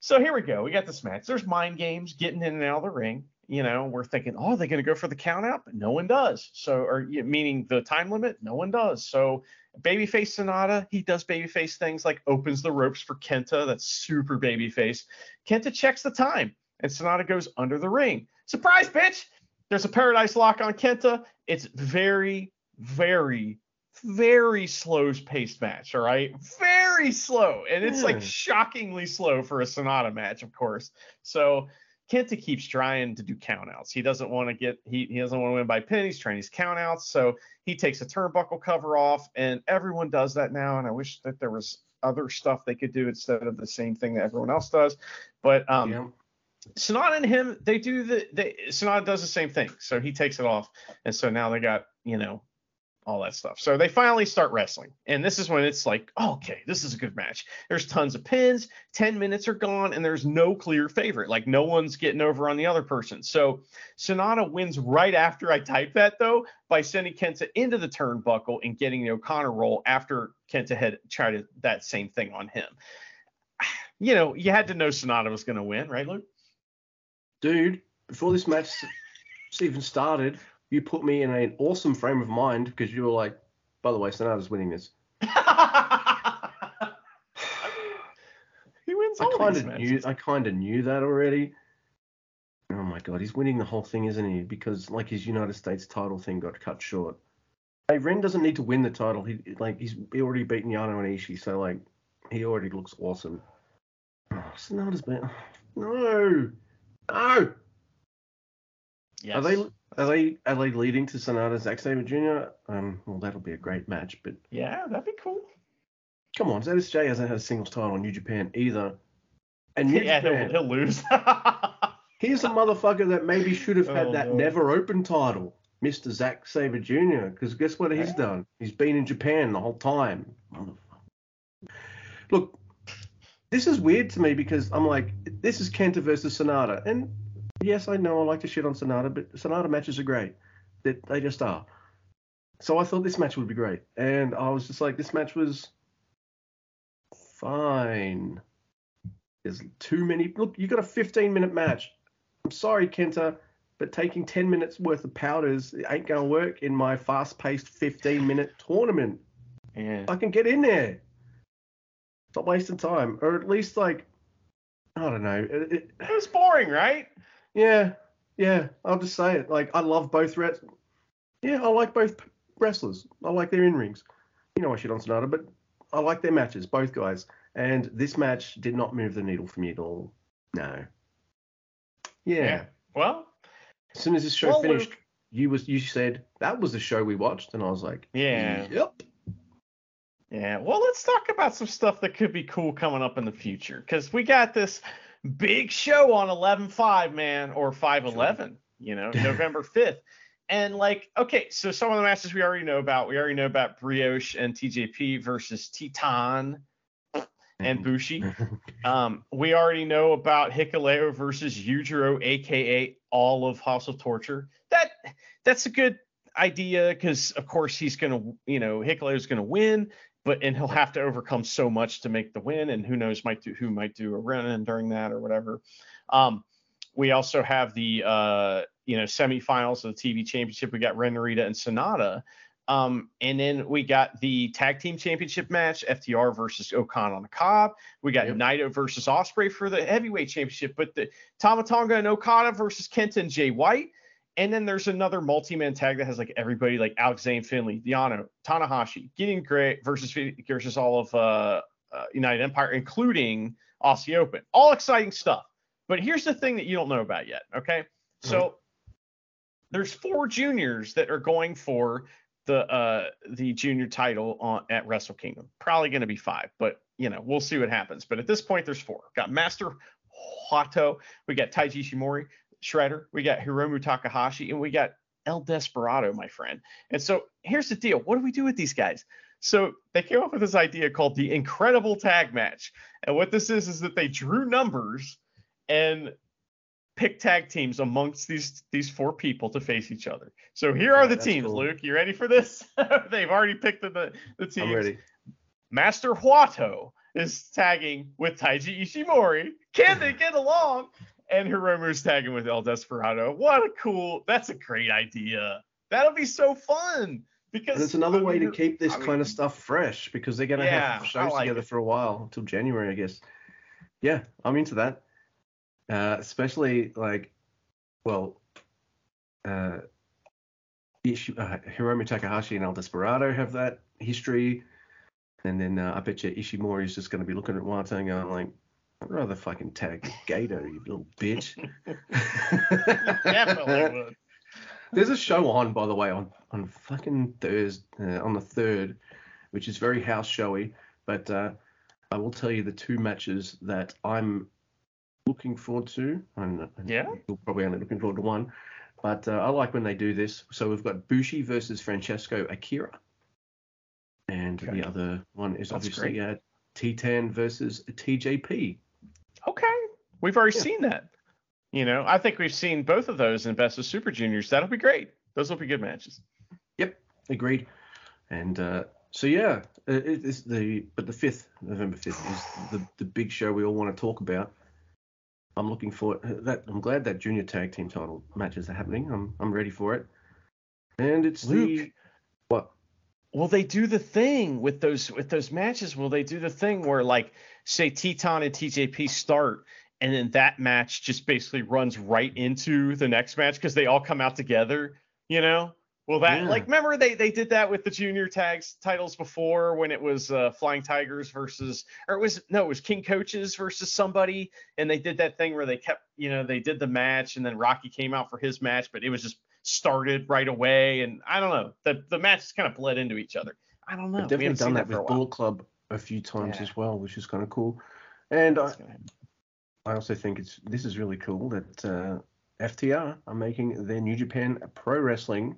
So here we go. We got this match. There's mind games getting in and out of the ring. You know, we're thinking, oh, they're going to go for the count out, but no one does. So, or meaning the time limit, no one does. So, babyface Sanada, he does babyface things like opens the ropes for Kenta. That's super babyface. Kenta checks the time, and Sanada goes under the ring. Surprise, bitch! There's a paradise lock on Kenta. It's very, very, very slow paced match. All right, very slow, and it's like shockingly slow for a Sanada match, of course. So Kenta keeps trying to do countouts. He doesn't want to get he, he doesn't want to win by pin. He's trying these countouts. So he takes a turnbuckle cover off, and everyone does that now. And I wish that there was other stuff they could do instead of the same thing that everyone else does. But um, Yeah. Sanada and him, they do the they Sanada does the same thing. So he takes it off, and so now they got you know all that stuff. So they finally start wrestling, and this is when it's like, oh, okay, this is a good match. There's tons of pins, ten minutes are gone, and there's no clear favorite. Like no one's getting over on the other person. So Sanada wins right after I type that though by sending Kenta into the turnbuckle and getting the O'Connor roll after Kenta had tried that same thing on him. (sighs) You know, you had to know Sanada was going to win, right, Luke? Dude, before this match even started, you put me in an awesome frame of mind because you were like, by the way, Sanada's winning this. (laughs) he wins I all kind these matches. knew. I kind of knew that already. Oh my god, he's winning the whole thing, isn't he? Because like his United States title thing got cut short. Hey, Ren doesn't need to win the title. He like he's already beaten Yano and Ishii, so like he already looks awesome. Oh, Sanada's been (sighs) no, no. Yes. Are they are they are they leading to Sanada Zack Sabre Jr.? Um, well, that'll be a great match. But Yeah, that'd be cool. come on, ZSJ hasn't had a singles title in New Japan either. And (laughs) New yeah, he'll, he'll lose. (laughs) here's a motherfucker that maybe should have had Oh, that no. never open title, Mr. Zack Sabre Jr. Because guess what he's Yeah. done? He's been in Japan the whole time. Motherfucker. Look, this is weird to me because I'm like, this is Kenta versus Sanada, and yes, I know I like to shit on Sanada, but Sanada matches are great. They, they just are. So I thought this match would be great, and I was just like, this match was fine. There's too many. Look, you got a 15 minute match. I'm sorry, Kenta, but taking 10 minutes worth of powders ain't gonna work in my fast-paced 15 minute tournament. yeah. I can get in there. Stop wasting time, or at least like, I don't know. It, it, It was boring, right? yeah, yeah. I'll just say it. Like, I love both wrest. Yeah, I like both wrestlers. I like their in rings. You know I shit on Sanada, but I like their matches, both guys. And this match did not move the needle for me at all. No. Yeah. Well, As soon as this show Well, finished, you was you said that was the show we watched, and I was like, yeah. yep. Yeah. Well, let's talk about some stuff that could be cool coming up in the future because we got this big show on 11-5, man, or 5-11, you know, (laughs) November 5th. And like, okay, so some of the matches we already know about. We already know about Brioche and TJP versus Titan and Bushi. (laughs) Um, we already know about Hikaleo versus Yujiro, aka all of House of Torture. That that's a good idea because of course he's gonna, you know, Hikuleo's gonna win, but and he'll have to overcome so much to make the win, and who knows might do who might do a run-in during that or whatever. Um, we also have the uh, you know semifinals of the TV Championship. We got Ren Narita and Sanada. Um, and then we got the tag team championship match, FTR versus O-Khan on the Cobb. We got Yep. Naito versus Ospreay for the heavyweight championship, but the Tama Tonga and Okada versus Kenta and Jay White. And then there's another multi-man tag that has like everybody like Alex Zayne, Finlay, Yano, Tanahashi, Gideon Grey versus versus all of uh, uh, United Empire, including Aussie Open. All exciting stuff. But here's the thing that you don't know about yet. Okay, so there's four juniors that are going for the uh the junior title on at Wrestle Kingdom. Probably going to be five, but you know we'll see what happens. But at this point, there's four. Got Master Wato, we got Taiji Ishimori, Shredder, we got Hiromu Takahashi, and we got El Desperado, my friend. And so here's the deal: what do we do with these guys? So they came up with this idea called the Incredible Tag Match, and what this is is that they drew numbers and pick tag teams amongst these these four people to face each other. So here are the teams, cool. Luke. You ready for this? (laughs) They've already picked the the, the teams. I'm ready. Master Wato is tagging with Taiji Ishimori. Can they get along? And Hiromu's tagging with El Desperado. What a cool! That's a great idea. That'll be so fun because And it's another I way mean, to keep this I mean, kind of stuff fresh because they're gonna Yeah, have shows like together it. for a while until January, I guess. Yeah, I'm into that. Uh, especially like, well, uh, Ishi, uh, Hiromu Takahashi and El Desperado have that history, and then uh, I bet you Ishimori is just gonna be looking at Wato and going like, I'd rather fucking tag Gedo, you little bitch. (laughs) definitely would. There's a show on, by the way, on on fucking Thursday, uh, on the third, which is very house showy. But uh, I will tell you the two matches that I'm looking forward to. And, and Yeah. You're probably only looking forward to one. But uh, I like when they do this. So we've got Bushi versus Francesco Akira. And Okay. the other one is That's obviously uh, Titan versus TJP. Okay. We've already Yeah. seen that. You know, I think we've seen both of those in Best of Super Juniors. That'll be great. Those will be good matches. Yep, agreed. And uh, so yeah, it, it is the but the fifth November fifth is the the big show we all want to talk about. I'm looking for that. I'm glad that junior tag team title matches are happening. I'm I'm ready for it. And it's the Luke. Will they do the thing with those with those matches? Will they do the thing where like say Titan and TJP start and then that match just basically runs right into the next match because they all come out together, you know? Will that Yeah. like remember they they did that with the junior tags titles before when it was uh, Flying Tigers versus or it was no it was King Coaches versus somebody and they did that thing where they kept you know they did the match and then Rocky came out for his match but it was just started right away and I don't know the the matches kind of bled into each other. I don't know. I've definitely done seen that with. Bullet Club a few times Yeah. as well, which is kind of cool. And I. I also think it's this is really cool that uh, FTR are making their New Japan Pro Wrestling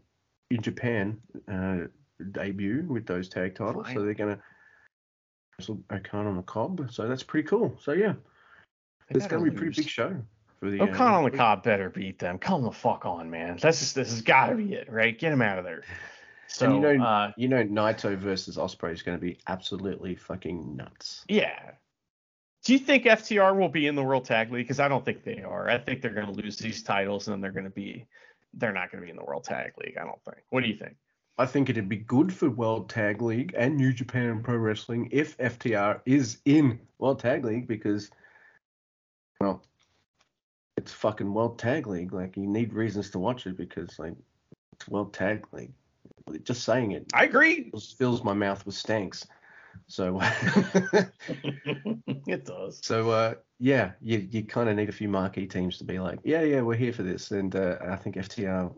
in Japan uh, debut with those tag titles. Fine. So they're gonna wrestle O'Connor on the Cobb. So that's pretty cool. So yeah, it's gonna be a pretty big show the. O'Connell and the Cobb better beat them. Come the fuck on, man. That's just this has got to be it, right? Get him out of there. So, And you know- uh, You know, Naito versus Ospreay is going to be absolutely fucking nuts. yeah. Do you think FTR will be in the World Tag League? Because I don't think they are. I think they're going to lose these titles and then they're going to be, they're not going to be in the World Tag League. I don't think. What do you think? I think it'd be good for World Tag League and New Japan Pro Wrestling if FTR is in World Tag League because, well, it's fucking World Tag League. Like you need reasons to watch it because like it's World Tag League. Just saying it I agree. fills- fills my mouth with stanks. So, (laughs) it does. so uh, yeah, you you kind of need a few marquee teams to be like, yeah, yeah, we're here for this. And uh, I think FTR.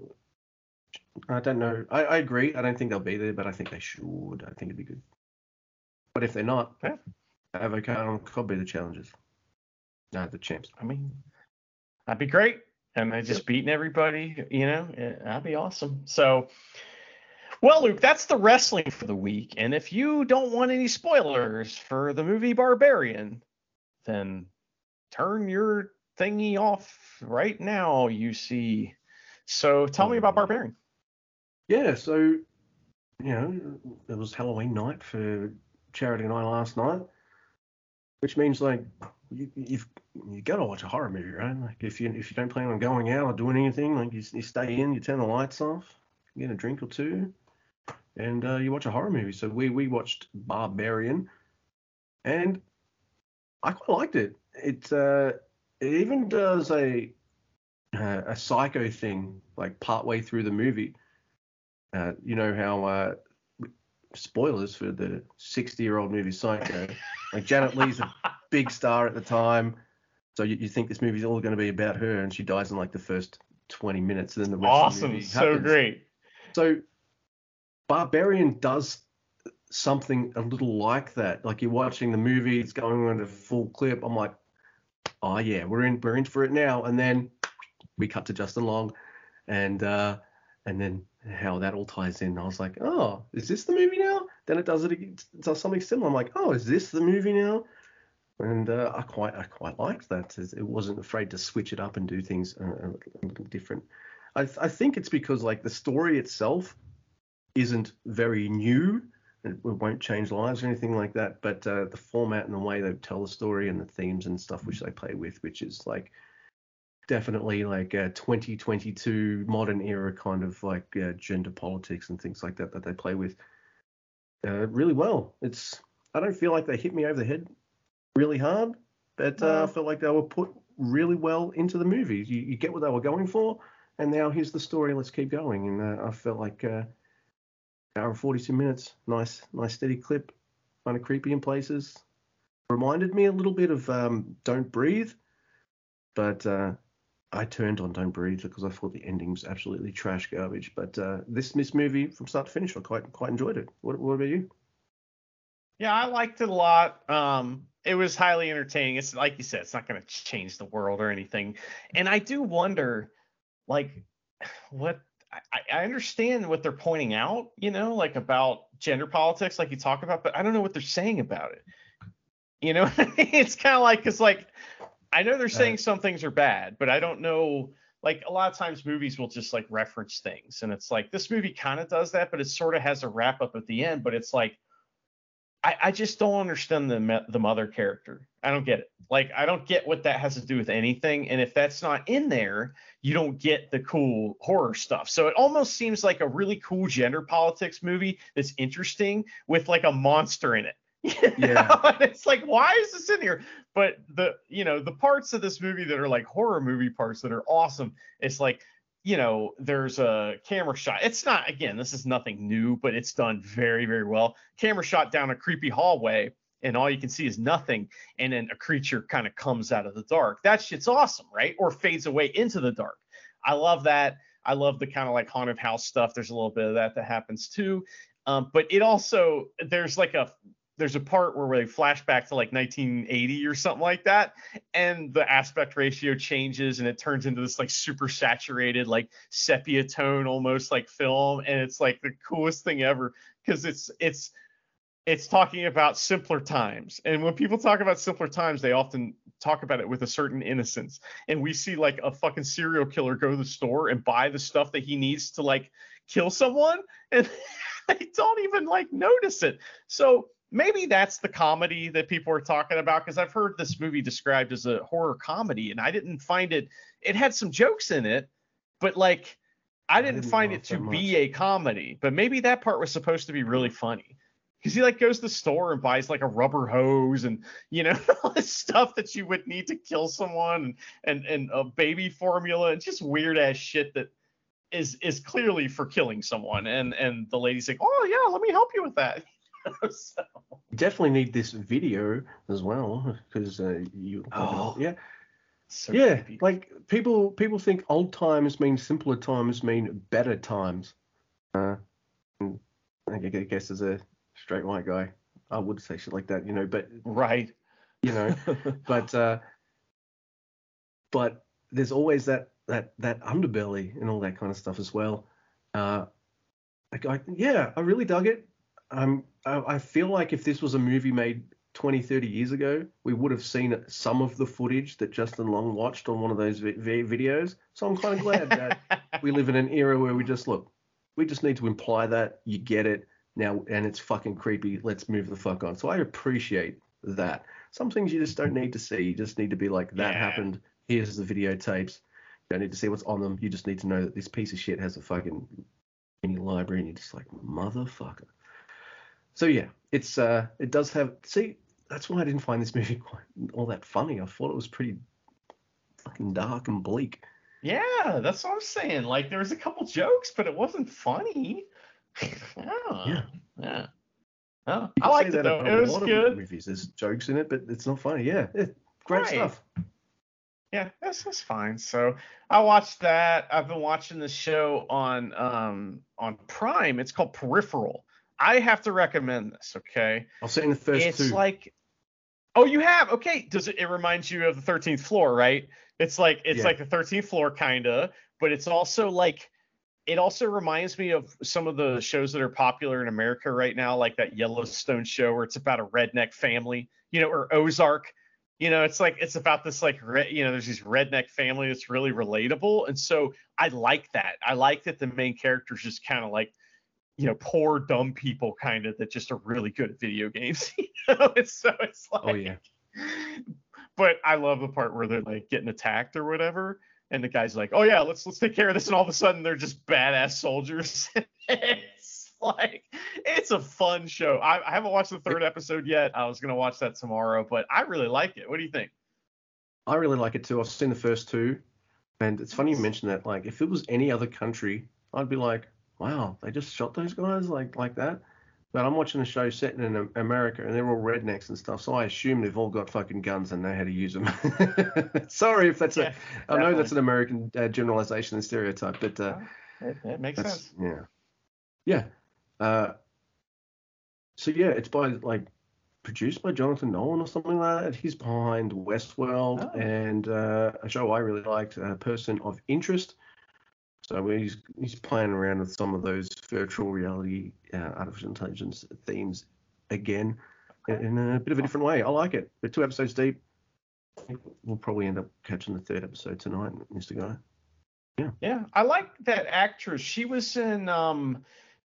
I don't know. I, I agree. I don't think they'll be there, but I think they should. I think it'd be good. But if they're not, Yeah. O'Connell and Cobb be the challengers. No, the champs. I mean, that'd be great. And they just beating everybody, you know, eh, that'd be awesome. So, well, Luke, that's the wrestling for the week. And if you don't want any spoilers for the movie Barbarian, then turn your thingy off right now, you see. So tell me about Barbarian. Yeah, so you know, it was Halloween night for charity night last night, which means like you, you've you got to watch a horror movie, right? Like if you if you don't plan on going out or doing anything, like you, you stay in, you turn the lights off, get a drink or two, and uh, you watch a horror movie. So we we watched Barbarian, and I quite liked it. It uh, it even does a uh, a psycho thing like partway through the movie. Uh, you know how uh, spoilers for the 60 year old movie Psycho. like Janet Leigh's a big star at the time, so you, you think this movie's all going to be about her, and she dies in like the first 20 minutes, and then the rest of the Awesome. movie So great. So Barbarian does something a little like that. Like you're watching the movie, it's going on a full clip. I'm like, oh yeah, we're in we're in for it now. And then we cut to Justin Long and uh and then how that all ties in. I was like, oh, is this the movie now? Then it does it, it does something similar. I'm like, oh, is this the movie now? And uh, I quite I quite liked that. It wasn't afraid to switch it up and do things a, a little different. I, I think it's because like the story itself isn't very new. It, it won't change lives or anything like that. But uh, the format and the way they tell the story and the themes and stuff which they play with, which is like definitely like a 2022 modern era kind of like uh, gender politics and things like that that they play with uh, really well. It's I don't feel like they hit me over the head really hard, but uh, I felt like they were put really well into the movie. You, you get what they were going for, and now here's the story. Let's keep going. And uh, I felt like uh, hour and 42 minutes, nice, nice steady clip, kind of creepy in places. Reminded me a little bit of um, Don't Breathe, but uh, I turned on Don't Breathe because I thought the ending was absolutely trash garbage. But uh, this this movie from start to finish, I quite quite enjoyed it. What, what about you? Yeah, I liked it a lot. Um, it was highly entertaining. It's like you said, it's not going to change the world or anything. And I do wonder, like, what I, I understand what they're pointing out, you know, like about gender politics, like you talk about, but I don't know what they're saying about it. You know, (laughs) it's kind of like it's like I know they're saying some things are bad, but I don't know. Like a lot of times, movies will just like reference things, and it's like this movie kind of does that, but it sort of has a wrap up at the end. But it's like I, I just don't understand the the mother character. I don't get it. Like I don't get what that has to do with anything. And if that's not in there, you don't get the cool horror stuff. So it almost seems like a really cool gender politics movie that's interesting with like a monster in it. (laughs) yeah. and it's like, why is this in here? But the you know, the parts of this movie that are like horror movie parts that are awesome, it's like you know, there's a camera shot. It's not, again, this is nothing new, but it's done very, very well. Camera shot down a creepy hallway, and all you can see is nothing. And then a creature kind of comes out of the dark. That shit's awesome, right? Or fades away into the dark. I love that. I love the kind of like haunted house stuff. There's a little bit of that that happens too. Um, but it also, there's like a there's a part where they flash back to like 1980 or something like that and the aspect ratio changes and it turns into this like super saturated like sepia tone almost like film and it's like the coolest thing ever because it's it's it's talking about simpler times and when people talk about simpler times they often talk about it with a certain innocence and we see like a fucking serial killer go to the store and buy the stuff that he needs to like kill someone and (laughs) they don't even like notice it so maybe that's the comedy that people are talking about because I've heard this movie described as a horror comedy and I didn't find it it had some jokes in it but like I didn't, I didn't find it to be a comedy but maybe that part was supposed to be really funny because he like goes to the store and buys like a rubber hose and you know (laughs) all this stuff that you would need to kill someone and and, and a baby formula and just weird ass shit that is is clearly for killing someone and and the lady's like oh yeah let me help you with that (laughs) (laughs) so. Definitely need this video as well because uh, you. Oh. Yeah. So yeah, creepy. like people people think old times mean simpler times mean better times. Uh, I guess as a straight white guy, I would say shit like that, you know. But right, you know, (laughs) but uh, but there's always that that that underbelly and all that kind of stuff as well. Uh, like I, yeah, I really dug it. Um, I feel like if this was a movie made 20, 30 years ago, we would have seen some of the footage that Justin Long watched on one of those vi- videos. So I'm kind of glad that (laughs) we live in an era where we just look, we just need to imply that you get it now, and it's fucking creepy. Let's move the fuck on. So I appreciate that. Some things you just don't need to see. You just need to be like, that yeah. happened. Here's the videotapes. You don't need to see what's on them. You just need to know that this piece of shit has a fucking mini library, and you're just like, motherfucker. So yeah, it's uh, it does have. See, that's why I didn't find this movie quite all that funny. I thought it was pretty fucking dark and bleak. Yeah, that's what I'm saying. Like there was a couple jokes, but it wasn't funny. (laughs) oh, yeah. Yeah. Oh, I like it though. It was good. Movies, there's jokes in it, but it's not funny. Yeah, yeah great right. stuff. Yeah, that's that's fine. So I watched that. I've been watching the show on um on Prime. It's called Peripheral. I have to recommend this, okay? I'll say in the first it's two. It's like, oh, you have? Okay. Does it? It reminds you of the 13th floor, right? It's like it's yeah. like the 13th floor, kinda, but it's also like it also reminds me of some of the shows that are popular in America right now, like that Yellowstone show where it's about a redneck family, you know, or Ozark. You know, it's like it's about this like re- you know, there's this redneck family that's really relatable, and so I like that. I like that the main characters just kind of like you know, poor dumb people kind of that just are really good at video games. (laughs) you know, it's so it's like, oh yeah. But I love the part where they're like getting attacked or whatever, and the guy's like, oh yeah, let's let's take care of this, and all of a sudden they're just badass soldiers. (laughs) it's like it's a fun show. I, I haven't watched the third episode yet. I was gonna watch that tomorrow, but I really like it. What do you think? I really like it too. I've seen the first two, and it's funny you mention that. Like, if it was any other country, I'd be like, wow, they just shot those guys like like that. But I'm watching a show set in America, and they're all rednecks and stuff. So I assume they've all got fucking guns and know how to use them. (laughs) Sorry if that's yeah, a. I know that's an American uh, generalization and stereotype, but uh, it, it, makes sense. Yeah. Yeah. Uh, so yeah, it's by like produced by Jonathan Nolan or something like that. He's behind Westworld Oh. and uh, a show I really liked, uh, Person of Interest. So he's he's playing around with some of those virtual reality, uh, artificial intelligence themes again in a bit of a different way. I like it. We're two episodes deep. We'll probably end up catching the third episode tonight, Mr. Guy. Yeah, Yeah. I like that actress. She was in um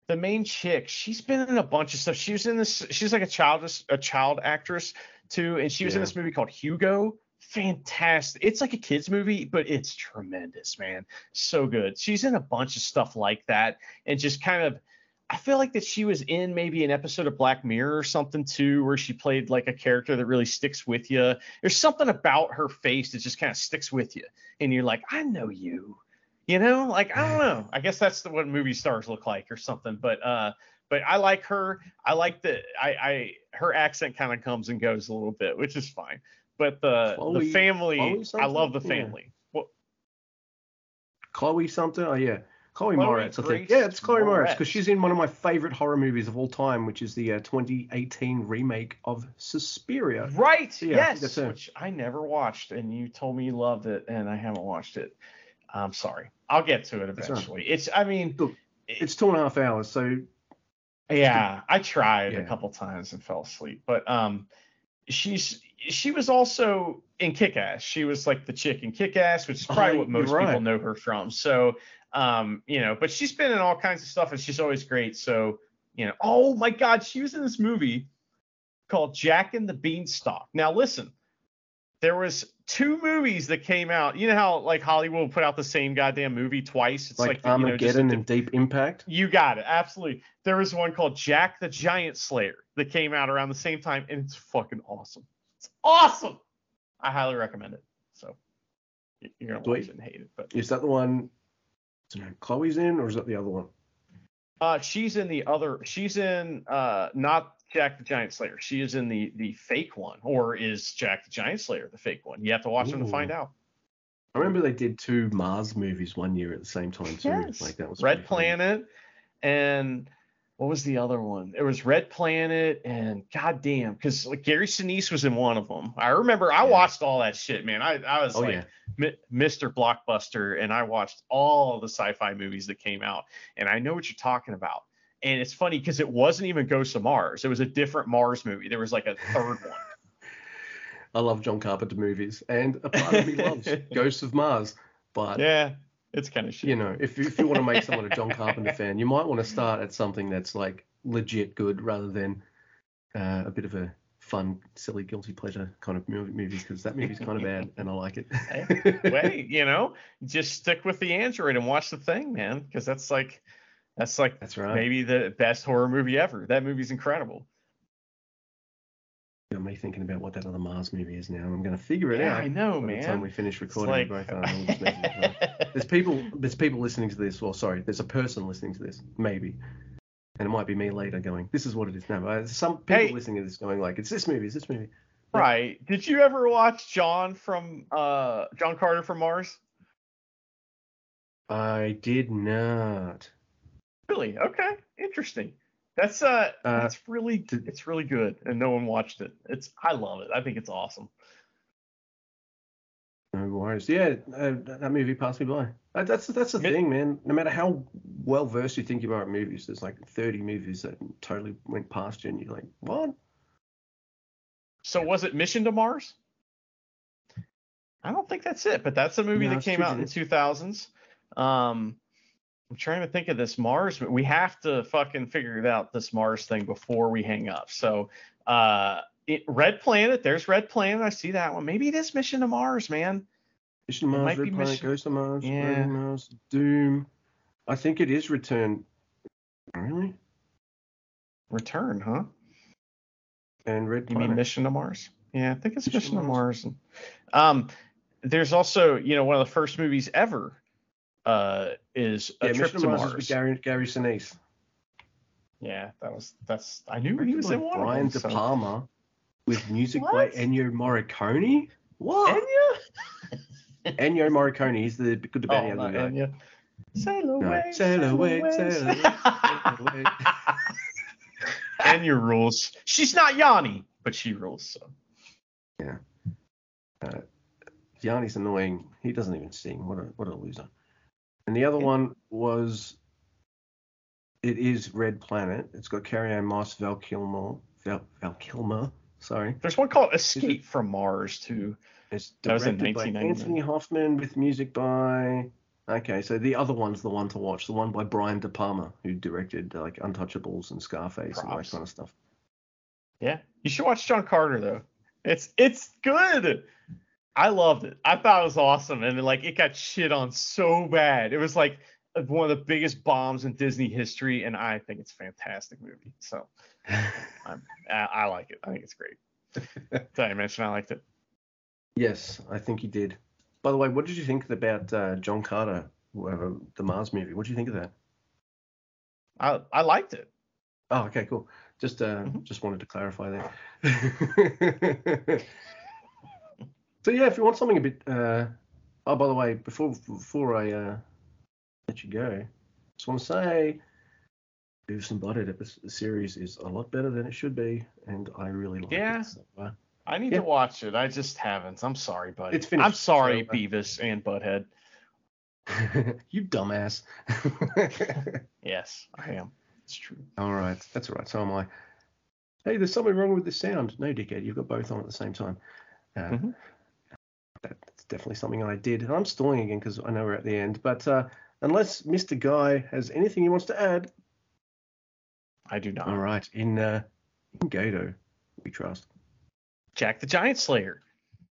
the main chick. She's been in a bunch of stuff. She was in this. She's like a child a child actress too, and she was in this movie called Hugo. Fantastic. It's like a kids movie, but it's tremendous, man. So good. She's in a bunch of stuff like that, and just kind of. I feel like that she was in maybe an episode of Black Mirror or something too, where she played like a character that really sticks with you. There's something about her face that just kind of sticks with you, and you're like, I know you. You know, like I don't know. I guess that's what movie stars look like or something. But uh, but I like her. I like the I I her accent kind of comes and goes a little bit, which is fine. But the Chloe- the family, I love the Yeah. family. Chloe something? Oh yeah, Chloe, Chloe Moretz. I think. Yeah, it's Chloe Moretz because she's in one of my favorite horror movies of all time, which is the uh, 2018 remake of Suspiria. right? Yeah, yes, which I never watched, and you told me you loved it, and I haven't watched it. I'm sorry. I'll get to it all right. eventually. It's I mean, Look, It's two and a half hours, so Yeah, I tried a couple times and fell asleep. But um she's she was also in Kick Ass. She was like the chick in Kick Ass, which is probably Oh, what most you're people know her from. So um, you know, but she's been in all kinds of stuff and she's always great. So, you know, oh my god, she was in this movie called Jack and the Beanstalk. Now listen, there was two movies that came out. You know how like Hollywood will put out the same goddamn movie twice? It's like, like, you know, Armageddon and Deep Impact. you got it. Absolutely. There was one called Jack the Giant Slayer that came out around the same time, and it's fucking awesome. It's awesome. I highly recommend it. So you're gonna watch Sweet. it and hate it, but Is that the one? I don't know, Chloe's in, or is that the other one? uh, she's in the other. She's in uh, not Jack the Giant Slayer. She is in the the fake one, or is Jack the Giant Slayer the fake one? You have to watch them to find out. I remember they did two Mars movies one year at the same time too. Yes. Like that was Red pretty funny. Planet and what was the other one? It was Red Planet and goddamn, because like Gary Sinise was in one of them. I remember I Yeah. watched all that shit, man. I, I was Oh like yeah, Mi- Mr. Blockbuster, and I watched all the sci-fi movies that came out, and I know what you're talking about. And it's funny because it wasn't even Ghosts of Mars. It was a different Mars movie. There was like a third one. (laughs) I love John Carpenter movies, and a part of me loves (laughs) Ghosts of Mars. But Yeah, it's kind of shit. you know, if if you want to make someone a John Carpenter fan, you might want to start at something that's like legit good rather than uh, a bit of a fun, silly, guilty pleasure kind of movie movie because that movie's kind of bad (laughs) and I like it. Hey, Wait, you know, just stick with the Android and watch the thing, man, because that's like that's like That's right. maybe the best horror movie ever. That movie's incredible. Got me thinking about what that other Mars movie is now. I'm going to figure it Yeah, out I know, by the time man. we finish recording. like- both, (laughs) we'll just message each other. There's people, there's people listening to this. Or sorry, there's a person listening to this, maybe, and it might be me later going, "This is what it is now." But there's some people Hey. listening to this going like, "It's this movie, it's this movie." Right. Did you ever watch John from uh John Carter from Mars? I did not. Really? Okay. Interesting. That's uh, Uh, that's really it's really good, and no one watched it. It's I love it. I think it's awesome. No worries. Yeah, uh, that movie passed me by. Uh, That's that's the Mi- thing, man. No matter how well versed you think you are at movies, there's like 30 movies that totally went past you, and you're like, "What?" So was it Mission to Mars? I don't think that's it, but that's a movie No, that came out in the 2000s. Um, I'm trying to think of this Mars. But we have to fucking figure out this Mars thing before we hang up. So, uh, it, Red Planet. There's Red Planet. I see that one. Maybe it is Mission to Mars, man. Mission It Mars, might Red be Planet, Mission- Ghost of Mars, Yeah. Mars, Doom. I think it is Return. Really? Return, huh? And Red You Planet. mean Mission to Mars? Yeah, I think it's Mission Mission, to to Mars. And, um, there's also, you know, one of the first movies ever uh, is A yeah, Trip Mission to Mars, Mars. with Gary, Gary Sinise. Yeah, that was that's. I knew he was in one Brian. De so- Palma with music by Ennio Morricone. What? Enya? (laughs) Ennio Morricone. He's the good, the bad, Oh, the not ugly guy. Enya. Sail away, Sail away, sail away, sail away. Enya rules. She's not Yanni, but she rules. So Uh, Yanni's annoying. He doesn't even sing. What a what a loser. And the other one was. It is Red Planet. It's got Carrie Ann Moss, Val Kilmer, Val, Val Kilmer. Sorry. there's one called Escape from Mars too. It's That was in directed by 1999. Anthony Hoffman with music by. Okay, so the other one's the one to watch. The one by Brian De Palma, who directed like Untouchables and Scarface and all that kind of stuff. Yeah, you should watch John Carter though. It's it's good. I loved it. I thought it was awesome, and like it got shit on so bad. It was like one of the biggest bombs in Disney history, and I think it's a fantastic movie. So (laughs) I, I like it. I think it's great. (laughs) Did I mention I liked it? yes, I think he did. By the way, what did you think about uh, John Carter, uh, the Mars movie? What did you think of that? I I liked it. Oh, okay, cool. Just uh, Mhm. just wanted to clarify that. (laughs) so yeah, if you want something a bit. Uh, oh, by the way, before before I uh, let you go, just want to say, Beavis and Butthead episode, series is a lot better than it should be, and I really like Yeah. it. So, I need Yeah. to watch it. I just haven't. I'm sorry, buddy. It's finished, I'm sorry, so, Beavis and Butthead. (laughs) you dumbass. (laughs) Yes, I am. It's true. all right, that's all right. So am I. Hey, there's something wrong with the sound. No, dickhead, you've got both on at the same time. Uh, Mhm. Definitely something I did. And I'm stalling again because I know we're at the end. But uh, unless Mr. Guy has anything he wants to add, I do not. all right, in uh, in Gedo, we trust. Jack the Giant Slayer.